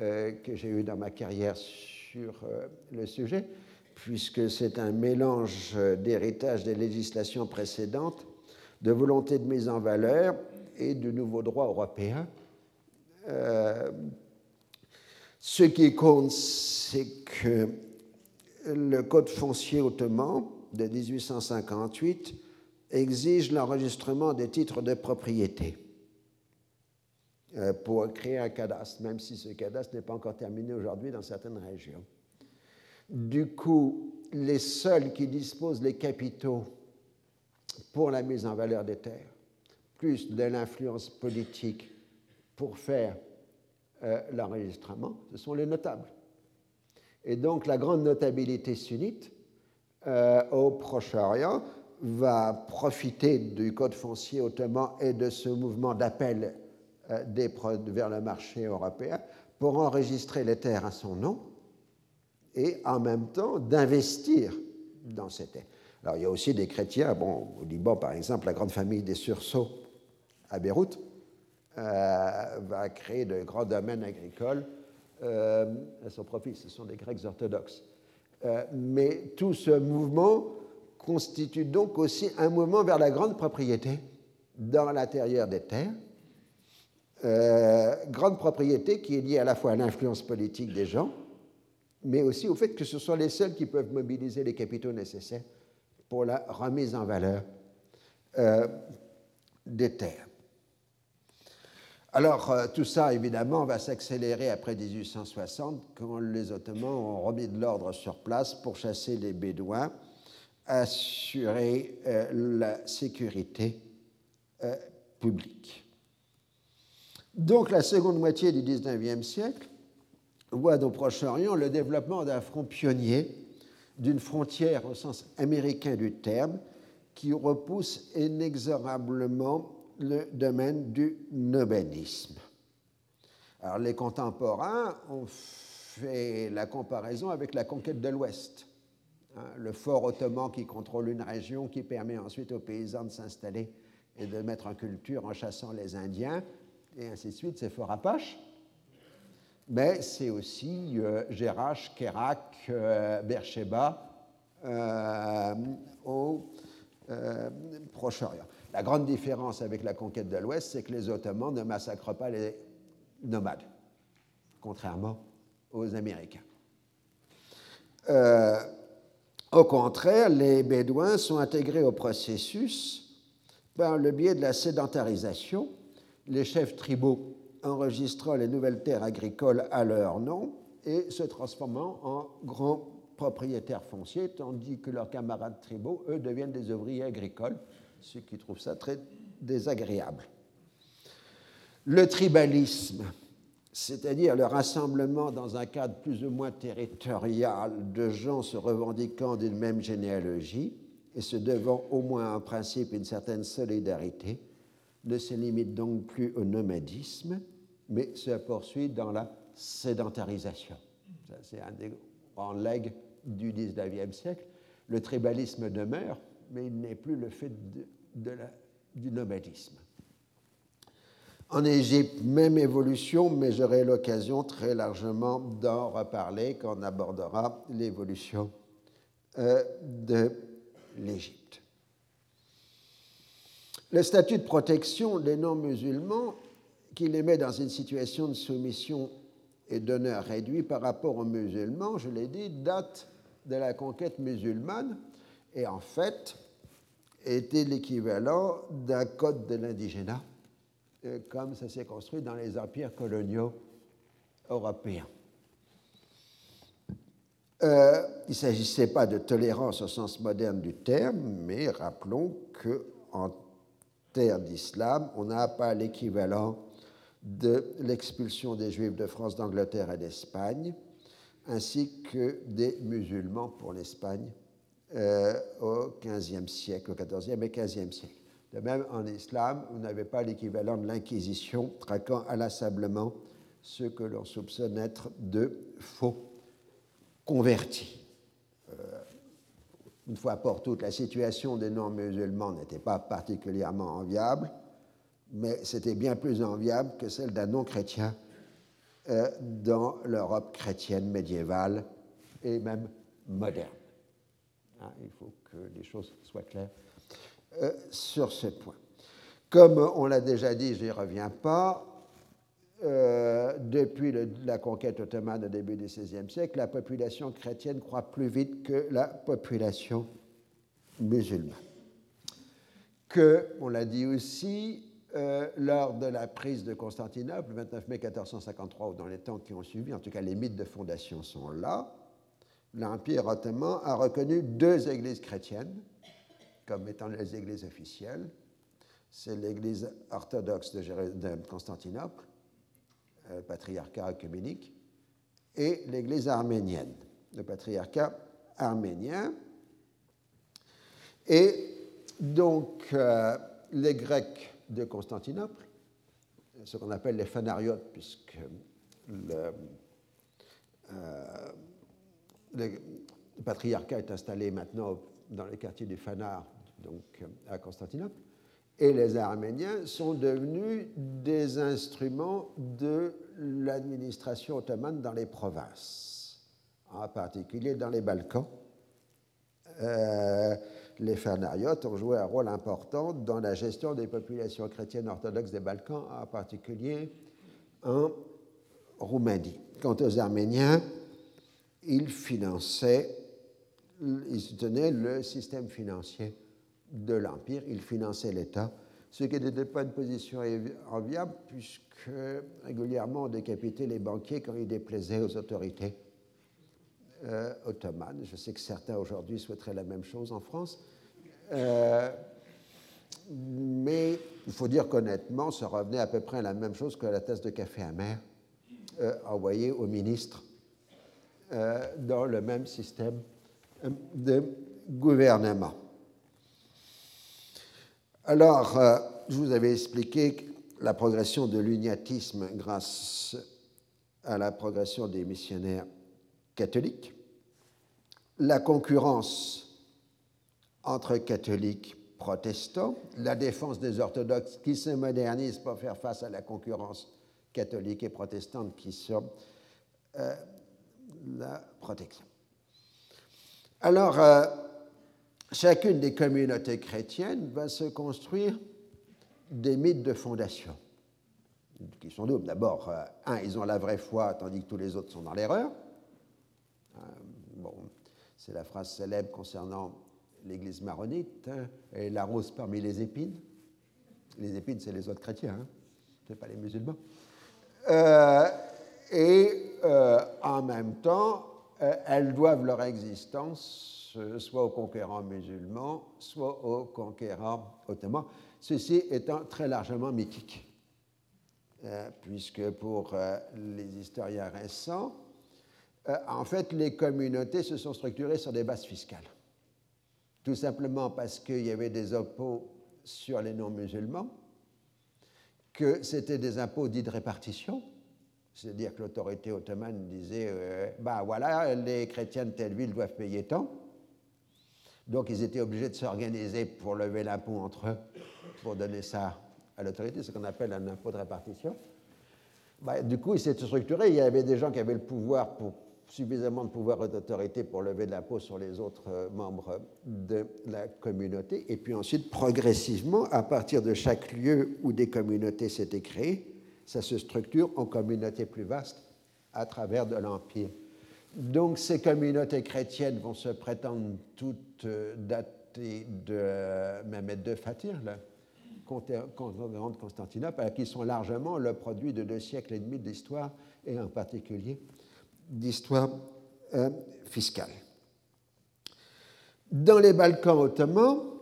euh, que j'ai eues dans ma carrière sur euh, le sujet, puisque c'est un mélange d'héritage des législations précédentes, de volonté de mise en valeur et de nouveaux droits européens ce qui compte, c'est que le Code foncier ottoman de 1858 exige l'enregistrement des titres de propriété euh, pour créer un cadastre, même si ce cadastre n'est pas encore terminé aujourd'hui dans certaines régions. Du coup, les seuls qui disposent des capitaux pour la mise en valeur des terres, plus de l'influence politique pour faire euh, l'enregistrement, ce sont les notables. Et donc la grande notabilité sunnite euh, au Proche-Orient va profiter du code foncier ottoman et de ce mouvement d'appel euh, vers le marché européen pour enregistrer les terres à son nom et en même temps d'investir dans ces terres. Alors il y a aussi des chrétiens, bon, au Liban par exemple, la grande famille des sursauts à Beyrouth euh, va créer de grands domaines agricoles à son profit, ce sont des Grecs orthodoxes. Euh, mais tout ce mouvement constitue donc aussi un mouvement vers la grande propriété dans l'intérieur des terres. Euh, grande propriété qui est liée à la fois à l'influence politique des gens, mais aussi au fait que ce sont les seuls qui peuvent mobiliser les capitaux nécessaires pour la remise en valeur euh, des terres. Alors, euh, tout ça, évidemment, va s'accélérer après 1860, quand les Ottomans ont remis de l'ordre sur place pour chasser les Bédouins, assurer euh, la sécurité publique. Donc, la seconde moitié du XIXe siècle voit au Proche-Orient le développement d'un front pionnier, d'une frontière au sens américain du terme, qui repousse inexorablement le domaine du nomadisme. Alors les contemporains ont fait la comparaison avec la conquête de l'Ouest. Hein, le fort ottoman qui contrôle une région qui permet ensuite aux paysans de s'installer et de mettre en culture en chassant les Indiens, et ainsi de suite, c'est fort Apache. Mais c'est aussi euh, Gérach, Kerak, euh, Beersheba euh, au Proche-Orient. La grande différence avec la conquête de l'Ouest, c'est que les Ottomans ne massacrent pas les nomades, contrairement aux Américains. Au contraire, les Bédouins sont intégrés au processus par le biais de la sédentarisation, les chefs tribaux enregistrant les nouvelles terres agricoles à leur nom et se transformant en grands propriétaires fonciers, tandis que leurs camarades tribaux, eux, deviennent des ouvriers agricoles ceux qui trouvent ça très désagréable. Le tribalisme, c'est-à-dire le rassemblement dans un cadre plus ou moins territorial de gens se revendiquant d'une même généalogie et se devant au moins en principe une certaine solidarité, ne se limite donc plus au nomadisme, mais se poursuit dans la sédentarisation. C'est un des grands legs du XIXe siècle. Le tribalisme demeure, mais il n'est plus le fait du nomadisme. En Égypte, même évolution, mais j'aurai l'occasion très largement d'en reparler quand on abordera l'évolution euh, de l'Égypte. Le statut de protection des non-musulmans, qui les met dans une situation de soumission et d'honneur réduit par rapport aux musulmans, je l'ai dit, date de la conquête musulmane et en fait était l'équivalent d'un code de l'indigénat, euh, comme ça s'est construit dans les empires coloniaux européens. Euh, il ne s'agissait pas de tolérance au sens moderne du terme, mais rappelons qu'en terre d'islam, on n'a pas l'équivalent de l'expulsion des Juifs de France, d'Angleterre et d'Espagne, ainsi que des musulmans pour l'Espagne euh, au XVe siècle, au XIVe et XVe siècle. De même, en islam, vous n'avez pas l'équivalent de l'Inquisition traquant inlassablement ceux que l'on soupçonne être de faux convertis. Euh, une fois pour toutes, la situation des non-musulmans n'était pas particulièrement enviable, mais c'était bien plus enviable que celle d'un non-chrétien euh, dans l'Europe chrétienne médiévale et même moderne. Hein, il faut que les choses soient claires euh, sur ce point. Comme on l'a déjà dit, je n'y reviens pas, euh, depuis la conquête ottomane au début du XVIe siècle, la population chrétienne croît plus vite que la population musulmane. Que, on l'a dit aussi, euh, lors de la prise de Constantinople, le 29 mai 1453, ou dans les temps qui ont suivi, en tout cas les mythes de fondation sont là, l'Empire ottoman a reconnu deux églises chrétiennes comme étant les églises officielles. C'est l'église orthodoxe de, Constantinople, le euh, patriarcat œcuménique, et l'église arménienne, le patriarcat arménien. Et donc, euh, les Grecs de Constantinople, ce qu'on appelle les fanariotes, puisque le, euh, patriarcat est installé maintenant dans les quartiers du Fanar, donc à Constantinople, et les Arméniens sont devenus des instruments de l'administration ottomane dans les provinces, en particulier dans les Balkans. Euh, les Fanariotes ont joué un rôle important dans la gestion des populations chrétiennes orthodoxes des Balkans, en particulier en Roumanie. Quant aux Arméniens, ils finançaient, ils soutenaient le système financier de l'Empire, ils finançaient l'État, ce qui n'était pas une position enviable, puisque régulièrement on décapitait les banquiers quand ils déplaisaient aux autorités euh. Je sais que certains aujourd'hui souhaiteraient la même chose en France. Euh, mais il faut dire qu'honnêtement, ça revenait à peu près à la même chose que la tasse de café amer euh, envoyée au ministre dans le même système de gouvernement. Alors, je vous avais expliqué la progression de l'uniatisme grâce à la progression des missionnaires catholiques la concurrence entre catholiques protestants, la défense des orthodoxes qui se modernisent pour faire face à la concurrence catholique et protestante qui sont euh, la protection. Alors, euh, chacune des communautés chrétiennes va se construire des mythes de fondation, qui sont doubles. D'abord, euh, un, ils ont la vraie foi, tandis que tous les autres sont dans l'erreur. C'est la phrase célèbre concernant l'église maronite, hein, et la rose parmi les épines. Les épines, c'est les autres chrétiens, hein, ce n'est pas les musulmans. Euh, et euh, en même temps, euh, elles doivent leur existence soit aux conquérants musulmans, soit aux conquérants ottomans, ceci étant très largement mythique, puisque pour les historiens récents, euh, en fait, les communautés se sont structurées sur des bases fiscales. Tout simplement parce qu'il y avait des impôts sur les non-musulmans, que c'était des impôts dits de répartition, c'est-à-dire que l'autorité ottomane disait euh, bah voilà, les chrétiens de telle ville doivent payer tant. Donc ils étaient obligés de s'organiser pour lever l'impôt entre eux, pour donner ça à l'autorité, ce qu'on appelle un impôt de répartition. Bah, du coup, il s'est structuré. Il y avait des gens qui avaient le pouvoir pour suffisamment de pouvoir et d'autorité pour lever de l'impôt sur les autres euh, membres de la communauté. Et puis ensuite, progressivement, à partir de chaque lieu où des communautés s'étaient créées, ça se structure en communautés plus vastes à travers de l'Empire. Donc ces communautés chrétiennes vont se prétendre toutes euh, datées de Mehmet de Fatir, la grande Constantinople, qui sont largement le produit de deux siècles et demi d'histoire, et en particulier d'histoire euh, fiscale. Dans les Balkans ottomans,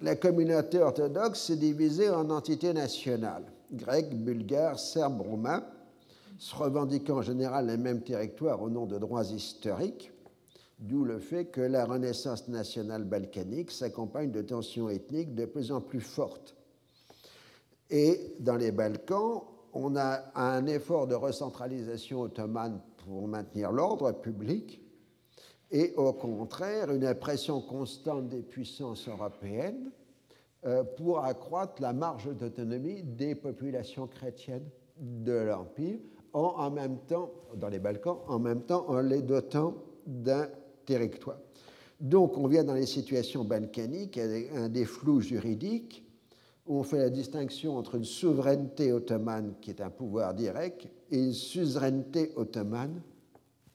la communauté orthodoxe s'est divisée en entités nationales, grecs, bulgares, serbes, roumains, se revendiquant en général les mêmes territoires au nom de droits historiques, d'où le fait que la renaissance nationale balkanique s'accompagne de tensions ethniques de plus en plus fortes. Et dans les Balkans, on a un effort de recentralisation ottomane pour maintenir l'ordre public et au contraire une impression constante des puissances européennes euh, pour accroître la marge d'autonomie des populations chrétiennes de l'Empire, en, en, même temps, dans les Balkans, en même temps en les dotant d'un territoire. Donc on vient dans les situations balkaniques, un des flous juridiques où on fait la distinction entre une souveraineté ottomane qui est un pouvoir direct et une suzeraineté ottomane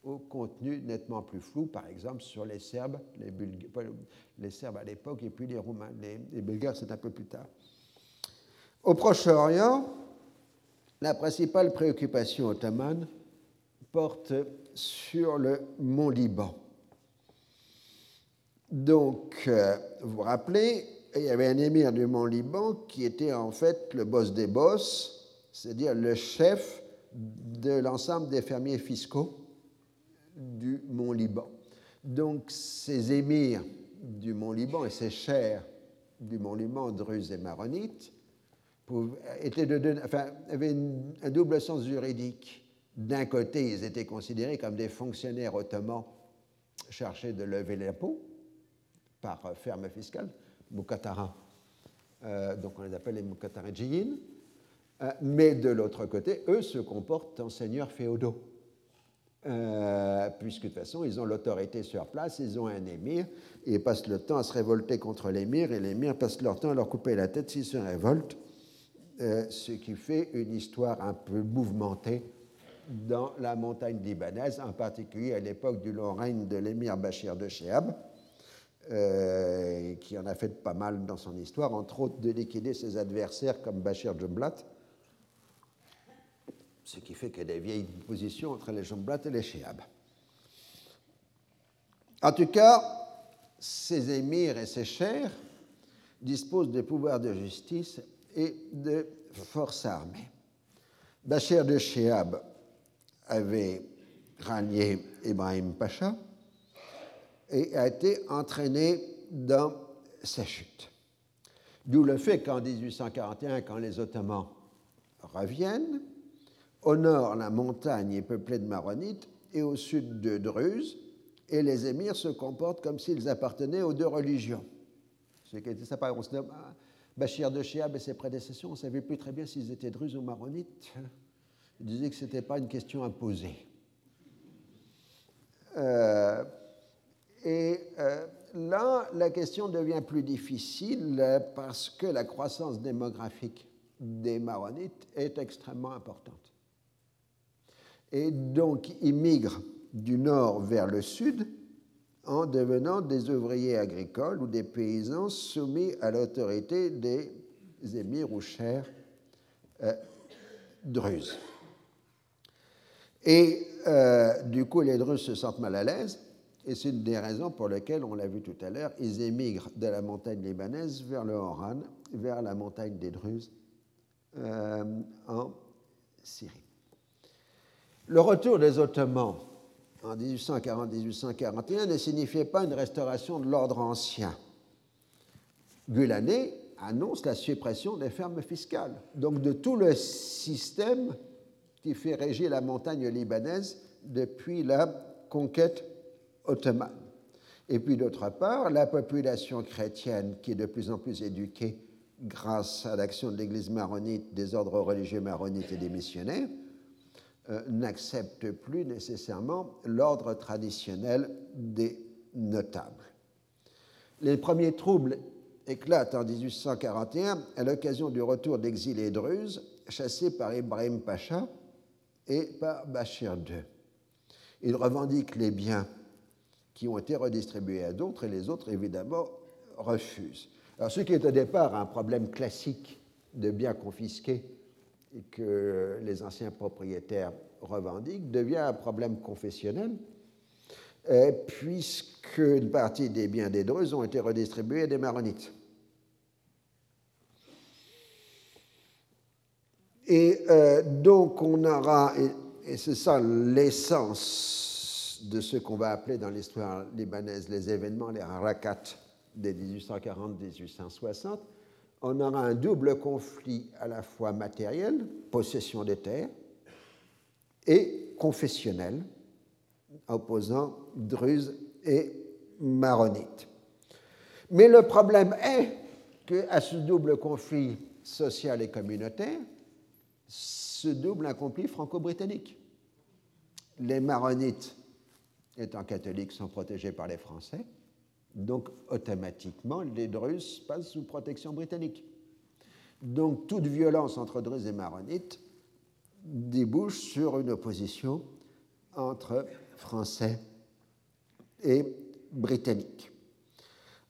au contenu nettement plus flou, par exemple sur les Serbes, les, les Serbes à l'époque et puis les Roumains. Les, Bulgares, c'est un peu plus tard. Au Proche-Orient, la principale préoccupation ottomane porte sur le mont Liban. Donc, euh, vous vous rappelez, il y avait un émir du mont Liban qui était en fait le boss des boss, c'est-à-dire le chef de l'ensemble des fermiers fiscaux du mont Liban. Donc, ces émirs du mont Liban et ces chers du mont Liban, druzes et maronites, étaient de, enfin, avaient un double sens juridique. D'un côté, ils étaient considérés comme des fonctionnaires ottomans chargés de lever l'impôt par ferme fiscale, Moukatara, euh, donc on les appelle les Moukataradjiyin, euh, mais de l'autre côté, eux se comportent en seigneurs féodaux. Euh, puisque de toute façon, ils ont l'autorité sur place, ils ont un émir, et ils passent le temps à se révolter contre l'émir, et l'émir passe leur temps à leur couper la tête s'ils se révoltent, ce qui fait une histoire un peu mouvementée dans la montagne libanaise, en particulier à l'époque du long règne de l'émir Bachir de Sheab, euh, qui en a fait pas mal dans son histoire, entre autres de liquider ses adversaires comme Bachir Jumblat, ce qui fait qu'il y a des vieilles positions entre les Jumblat et les Shiab. En tout cas, ces émirs et ces chers disposent de pouvoirs de justice et de forces armées. Bachir de Shiab avait rallié Ibrahim Pacha, et a été entraîné dans sa chute. D'où le fait qu'en 1841, quand les Ottomans reviennent, au nord, la montagne est peuplée de Maronites et au sud de Druzes, et les émirs se comportent comme s'ils appartenaient aux deux religions. Ce qui était sympa. On se ah, Bachir de Chiab et ses prédécesseurs, on ne savait plus très bien s'ils étaient druzes ou maronites. Ils disaient que ce n'était pas une question imposée. Euh, et euh, là, la question devient plus difficile parce que la croissance démographique des Maronites est extrêmement importante. Et donc, ils migrent du nord vers le sud en devenant des ouvriers agricoles ou des paysans soumis à l'autorité des émirs ou chers euh, druzes. Et euh, du coup, les druzes se sentent mal à l'aise et c'est une des raisons pour lesquelles, on l'a vu tout à l'heure, ils émigrent de la montagne libanaise vers le Horan, vers la montagne des Druzes, euh, en Syrie. Le retour des Ottomans en 1840-1841 ne signifiait pas une restauration de l'ordre ancien. Gulané annonce la suppression des fermes fiscales, donc de tout le système qui fait régir la montagne libanaise depuis la conquête ottomane. Et puis d'autre part, la population chrétienne qui est de plus en plus éduquée grâce à l'action de l'Église maronite, des ordres religieux maronites et des missionnaires, n'accepte plus nécessairement l'ordre traditionnel des notables. Les premiers troubles éclatent en 1841 à l'occasion du retour d'exilés druzes chassés par Ibrahim Pacha et par Bachir II. Ils revendiquent les biens qui ont été redistribués à d'autres et les autres, évidemment, refusent. Alors, ce qui est au départ un problème classique de biens confisqués que les anciens propriétaires revendiquent devient un problème confessionnel, euh, puisque une partie des biens des Druzes ont été redistribués à des Maronites. Et euh, donc on aura, et c'est ça l'essence de ce qu'on va appeler dans l'histoire libanaise les événements, les harakats des 1840-1860, on aura un double conflit à la fois matériel, possession des terres, et confessionnel, opposant Druzes et Maronites. Mais le problème est qu'à ce double conflit social et communautaire, se double un conflit franco-britannique. Les Maronites étant catholiques, sont protégés par les Français. Donc, automatiquement, les Druzes passent sous protection britannique. Donc toute violence entre Druzes et Maronites débouche sur une opposition entre Français et Britanniques.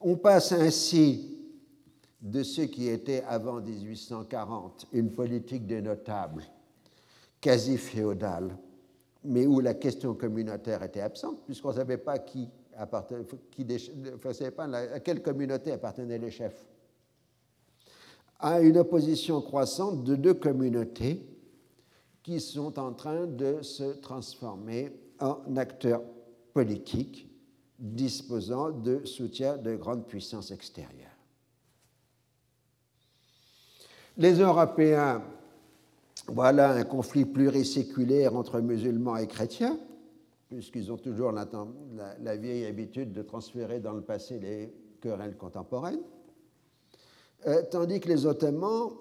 On passe ainsi de ce qui était avant 1840 une politique des notables quasi féodale, mais où la question communautaire était absente, puisqu'on ne savait pas qui à quelle communauté appartenaient les chefs, à une opposition croissante de deux communautés qui sont en train de se transformer en acteurs politiques disposant de soutien de grandes puissances extérieures. Les Européens, voilà un conflit pluriséculaire entre musulmans et chrétiens, puisqu'ils ont toujours la, vieille habitude de transférer dans le passé les querelles contemporaines, euh, tandis que les Ottomans,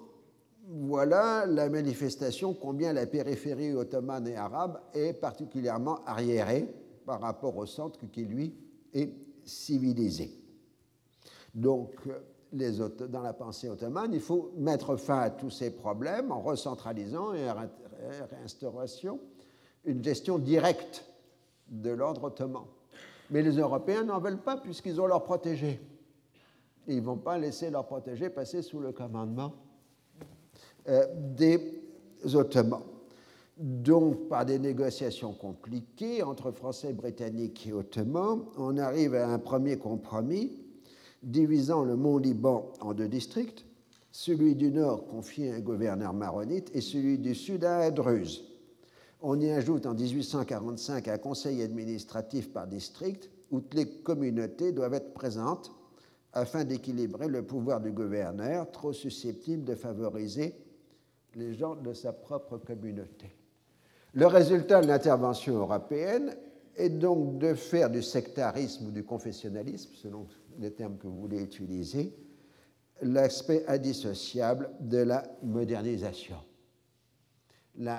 voilà la manifestation combien la périphérie ottomane et arabe est particulièrement arriérée par rapport au centre qui, lui, est civilisé. Donc, dans la pensée ottomane, il faut mettre fin à tous ces problèmes en recentralisant et en réinstauration une gestion directe de l'ordre ottoman. Mais les Européens n'en veulent pas puisqu'ils ont leur protégé. ils ne vont pas laisser leur protégé passer sous le commandement euh, des Ottomans. Donc, par des négociations compliquées entre Français, Britanniques et Ottomans, on arrive à un premier compromis divisant le Mont Liban en deux districts, celui du nord confié à un gouverneur maronite et celui du sud à un druze. On y ajoute en 1845 un conseil administratif par district où toutes les communautés doivent être présentes afin d'équilibrer le pouvoir du gouverneur, trop susceptible de favoriser les gens de sa propre communauté. Le résultat de l'intervention européenne est donc de faire du sectarisme ou du confessionnalisme, selon les termes que vous voulez utiliser, l'aspect indissociable de la modernisation. Le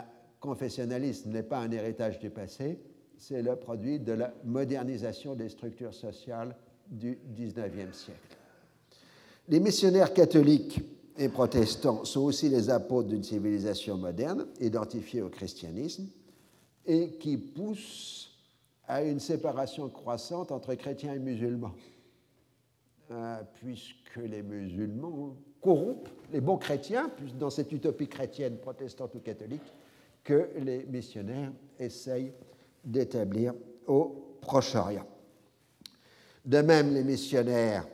confessionnalisme n'est pas un héritage du passé, c'est le produit de la modernisation des structures sociales du XIXe siècle. Les missionnaires catholiques et protestants sont aussi les apôtres d'une civilisation moderne, identifiée au christianisme, et qui poussent à une séparation croissante entre chrétiens et musulmans. Euh, puisque les musulmans corrompent les bons chrétiens, dans cette utopie chrétienne, protestante ou catholique, que les missionnaires essayent d'établir au Proche-Orient. De même, les missionnaires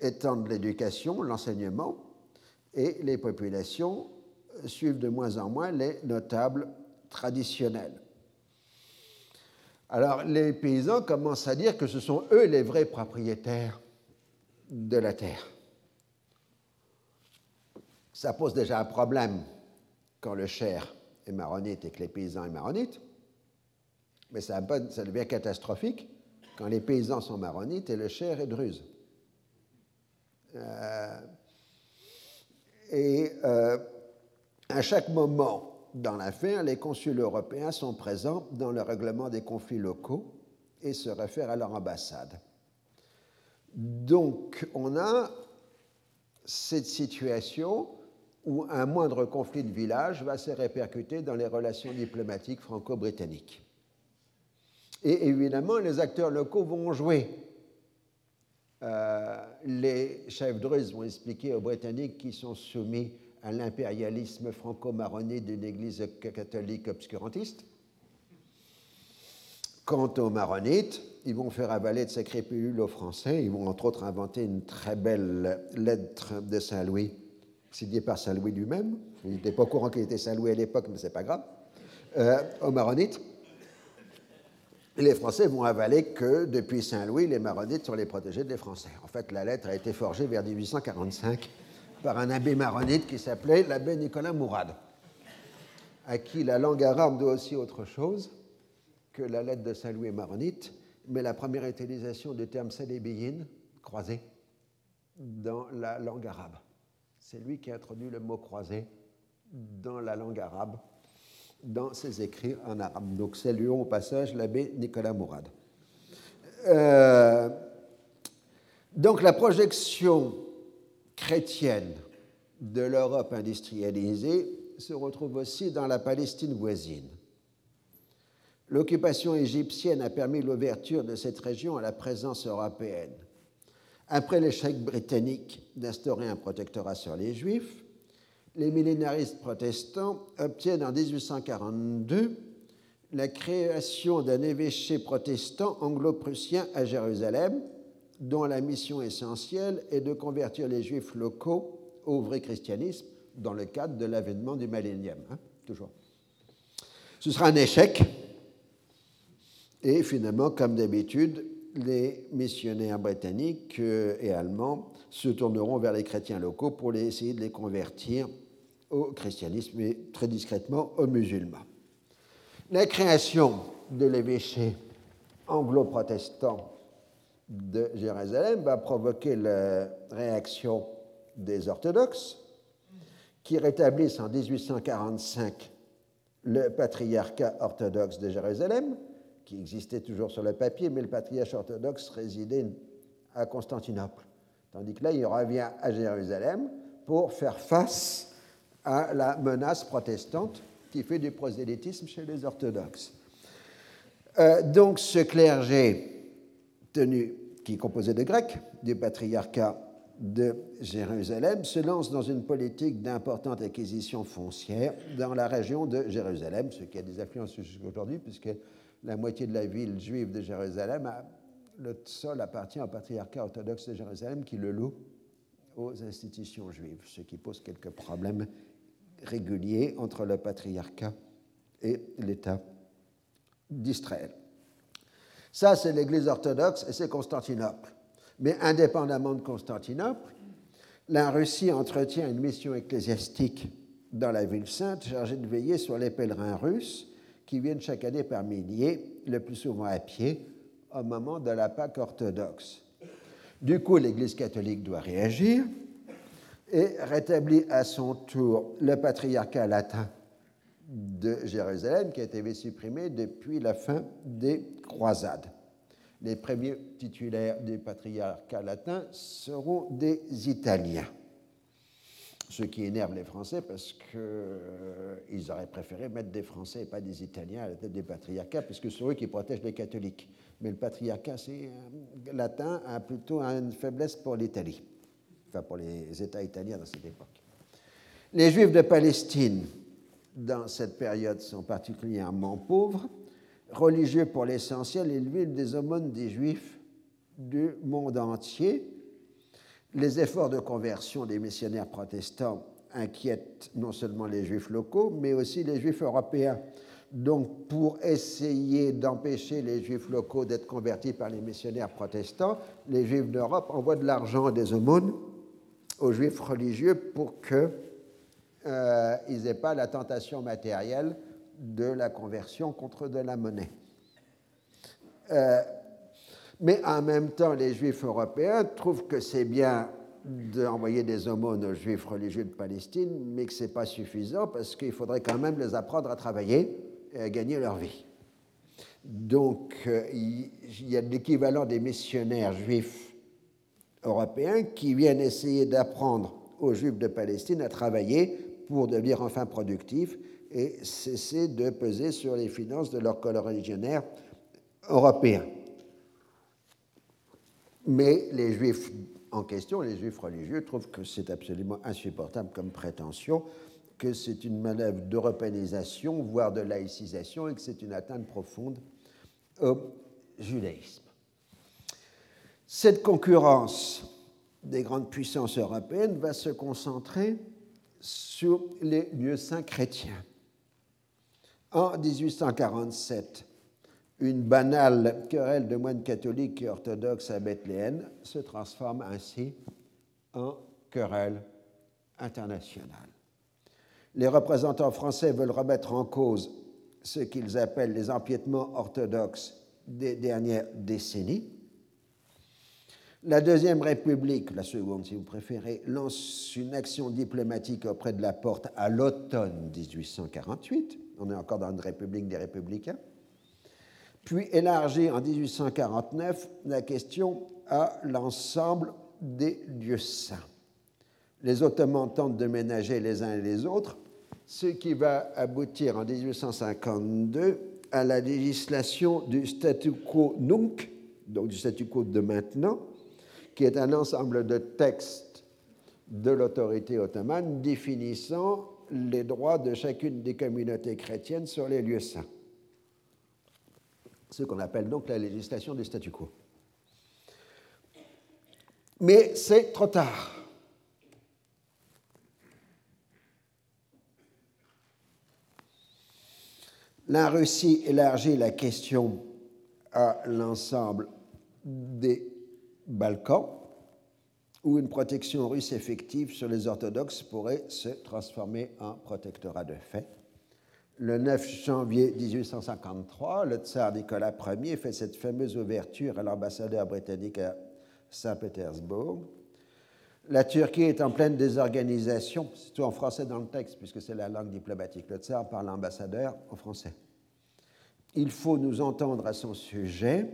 étendent l'éducation, l'enseignement, et les populations suivent de moins en moins les notables traditionnels. Alors les paysans commencent à dire que ce sont eux les vrais propriétaires de la terre. Ça pose déjà un problème quand le cher est maronite et que les paysans sont maronites, mais ça, devient catastrophique quand les paysans sont maronites et le cher est druze. Euh, et euh, à chaque moment dans l'affaire, les consuls européens sont présents dans le règlement des conflits locaux et se réfèrent à leur ambassade. Donc, on a cette situation où un moindre conflit de village va se répercuter dans les relations diplomatiques franco-britanniques. Et évidemment, les acteurs locaux vont jouer. Euh, les chefs druzes vont expliquer aux Britanniques qui sont soumis à l'impérialisme franco-marronné d'une église catholique obscurantiste. Quant aux maronites, ils vont faire avaler de sacrées pilules aux Français. Ils vont entre autres inventer une très belle lettre de Saint-Louis, signée par Saint-Louis lui-même. Il n'était pas courant qu'il était Saint-Louis à l'époque, mais c'est pas grave. Euh, aux maronites. Les Français vont avaler que depuis Saint-Louis, les maronites sont les protégés des Français. En fait, la lettre a été forgée vers 1845 par un abbé maronite qui s'appelait l'abbé Nicolas Mourad, à qui la langue arabe doit aussi autre chose que la lettre de Saint-Louis maronite, mais la première utilisation du terme salébéine, croisé, dans la langue arabe. C'est lui qui a introduit le mot croisé dans la langue arabe, dans ses écrits en arabe. Donc saluons au passage l'abbé Nicolas Mourad. Euh, donc la projection chrétienne de l'Europe industrialisée se retrouve aussi dans la Palestine voisine. L'occupation égyptienne a permis l'ouverture de cette région à la présence européenne. Après l'échec britannique d'instaurer un protectorat sur les Juifs, les millénaristes protestants obtiennent en 1842 la création d'un évêché protestant anglo-prussien à Jérusalem, dont la mission essentielle est de convertir les juifs locaux au vrai christianisme dans le cadre de l'avènement du millénium. Hein, toujours. Ce sera un échec, et finalement, comme d'habitude, les missionnaires britanniques euh, et allemands se tourneront vers les chrétiens locaux pour essayer de les convertir au christianisme et très discrètement aux musulmans. La création de l'évêché anglo-protestant de Jérusalem va provoquer la réaction des orthodoxes qui rétablissent en 1845 le patriarcat orthodoxe de Jérusalem, qui existait toujours sur le papier, mais le patriarche orthodoxe résidait à Constantinople. Tandis que là, il revient à Jérusalem pour faire face à la menace protestante qui fait du prosélytisme chez les orthodoxes. Euh, donc ce clergé tenu, qui est composé de Grecs, du patriarcat de Jérusalem, se lance dans une politique d'importante acquisition foncière dans la région de Jérusalem, ce qui a des influences jusqu'aujourd'hui, puisque la moitié de la ville juive de Jérusalem, le sol appartient au patriarcat orthodoxe de Jérusalem qui le loue aux institutions juives, ce qui pose quelques problèmes régulier entre le patriarcat et l'État d'Israël. Ça, c'est l'Église orthodoxe et c'est Constantinople. Mais indépendamment de Constantinople, la Russie entretient une mission ecclésiastique dans la ville sainte chargée de veiller sur les pèlerins russes qui viennent chaque année par milliers, le plus souvent à pied, au moment de la Pâque orthodoxe. Du coup, l'Église catholique doit réagir et rétablit à son tour le patriarcat latin de Jérusalem qui a été supprimé depuis la fin des croisades. Les premiers titulaires du patriarcat latin seront des Italiens, ce qui énerve les Français parce qu'ils euh, auraient préféré mettre des Français et pas des Italiens à la tête des patriarcats, puisque c'est eux qui protègent les catholiques. Mais le patriarcat euh, latin a plutôt une faiblesse pour l'Italie pour les États italiens dans cette époque. Les Juifs de Palestine, dans cette période, sont particulièrement pauvres, religieux pour l'essentiel, ils vivent des aumônes des Juifs du monde entier. Les efforts de conversion des missionnaires protestants inquiètent non seulement les Juifs locaux, mais aussi les Juifs européens. Donc, pour essayer d'empêcher les Juifs locaux d'être convertis par les missionnaires protestants, les Juifs d'Europe envoient de l'argent et des aumônes aux juifs religieux pour qu'ils euh, n'aient pas la tentation matérielle de la conversion contre de la monnaie. Euh, mais en même temps, les juifs européens trouvent que c'est bien d'envoyer des aumônes aux juifs religieux de Palestine, mais que ce n'est pas suffisant parce qu'il faudrait quand même les apprendre à travailler et à gagner leur vie. Donc, euh, il y a l'équivalent des missionnaires juifs européens qui viennent essayer d'apprendre aux Juifs de Palestine à travailler pour devenir enfin productifs et cesser de peser sur les finances de leurs religionnaires européens. Mais les Juifs en question, les Juifs religieux, trouvent que c'est absolument insupportable comme prétention, que c'est une manœuvre d'européanisation, voire de laïcisation, et que c'est une atteinte profonde au judaïsme. Cette concurrence des grandes puissances européennes va se concentrer sur les lieux saints chrétiens. En 1847, une banale querelle de moines catholiques et orthodoxes à Bethléem se transforme ainsi en querelle internationale. Les représentants français veulent remettre en cause ce qu'ils appellent les empiétements orthodoxes des dernières décennies la Deuxième République, la seconde si vous préférez, lance une action diplomatique auprès de la porte à l'automne 1848. On est encore dans une république des républicains. Puis élargit en 1849 la question à l'ensemble des lieux saints. les Ottomans tentent de ménager les uns et les autres, ce qui va aboutir en 1852 à la législation du statu quo nunc, donc du statu quo de maintenant, qui est un ensemble de textes de l'autorité ottomane définissant les droits de chacune des communautés chrétiennes sur les lieux saints. Ce qu'on appelle donc la législation du statu quo. Mais c'est trop tard. La Russie élargit la question à l'ensemble des Balkans, où une protection russe effective sur les orthodoxes pourrait se transformer en protectorat de fait. Le 9 janvier 1853, le tsar Nicolas Ier fait cette fameuse ouverture à l'ambassadeur britannique à Saint-Pétersbourg. La Turquie est en pleine désorganisation, c'est tout en français dans le texte, puisque c'est la langue diplomatique. Le tsar parle l'ambassadeur en français. Il faut nous entendre à son sujet.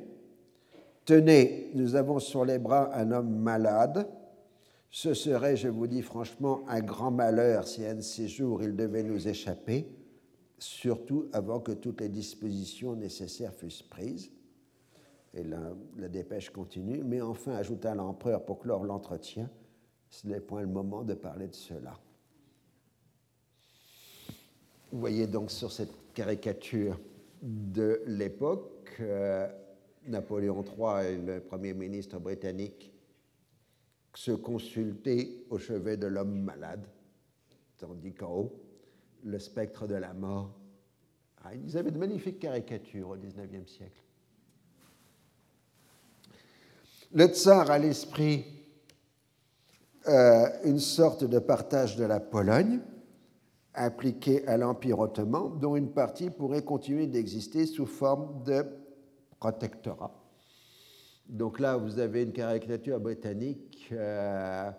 Tenez, nous avons sur les bras un homme malade. Ce serait, je vous dis franchement, un grand malheur si un de ces jours il devait nous échapper, surtout avant que toutes les dispositions nécessaires fussent prises. Et la, dépêche continue, mais enfin, ajouta l'empereur pour clore l'entretien, ce n'est point le moment de parler de cela. Vous voyez donc sur cette caricature de l'époque, euh, Napoléon III et le Premier ministre britannique se consultaient au chevet de l'homme malade, tandis qu'en haut, le spectre de la mort. Ah, ils avaient de magnifiques caricatures au XIXe siècle. Le tsar a l'esprit euh, une sorte de partage de la Pologne appliqué à l'Empire ottoman, dont une partie pourrait continuer d'exister sous forme de protectorat. Donc là, vous avez une caricature britannique euh,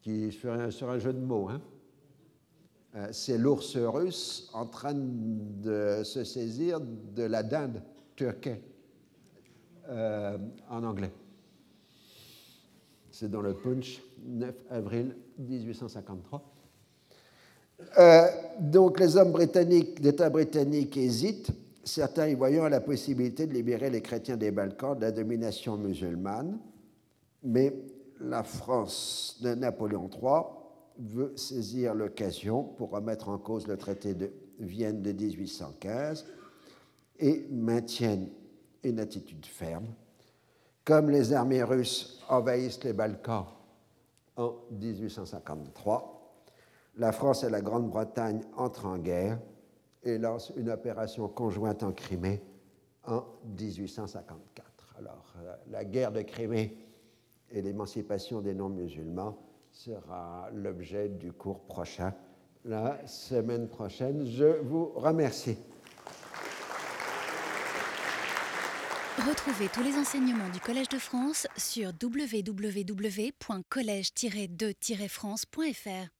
qui sur un, sur un jeu de mots. Hein. Euh, c'est l'ours russe en train de se saisir de la dinde turquée en anglais. C'est dans le Punch, 9 avril 1853. Euh, donc les hommes britanniques, d'État britannique hésitent, certains y voyant la possibilité de libérer les chrétiens des Balkans de la domination musulmane, mais la France de Napoléon III veut saisir l'occasion pour remettre en cause le traité de Vienne de 1815 et maintiennent une attitude ferme comme les armées russes envahissent les Balkans en 1853, la France et la Grande-Bretagne entrent en guerre et lancent une opération conjointe en Crimée en 1854. Alors, euh, la guerre de Crimée et l'émancipation des non-musulmans sera l'objet du cours prochain, la semaine prochaine. Je vous remercie. Retrouvez tous les enseignements du Collège de France sur www.colège-2-france.fr.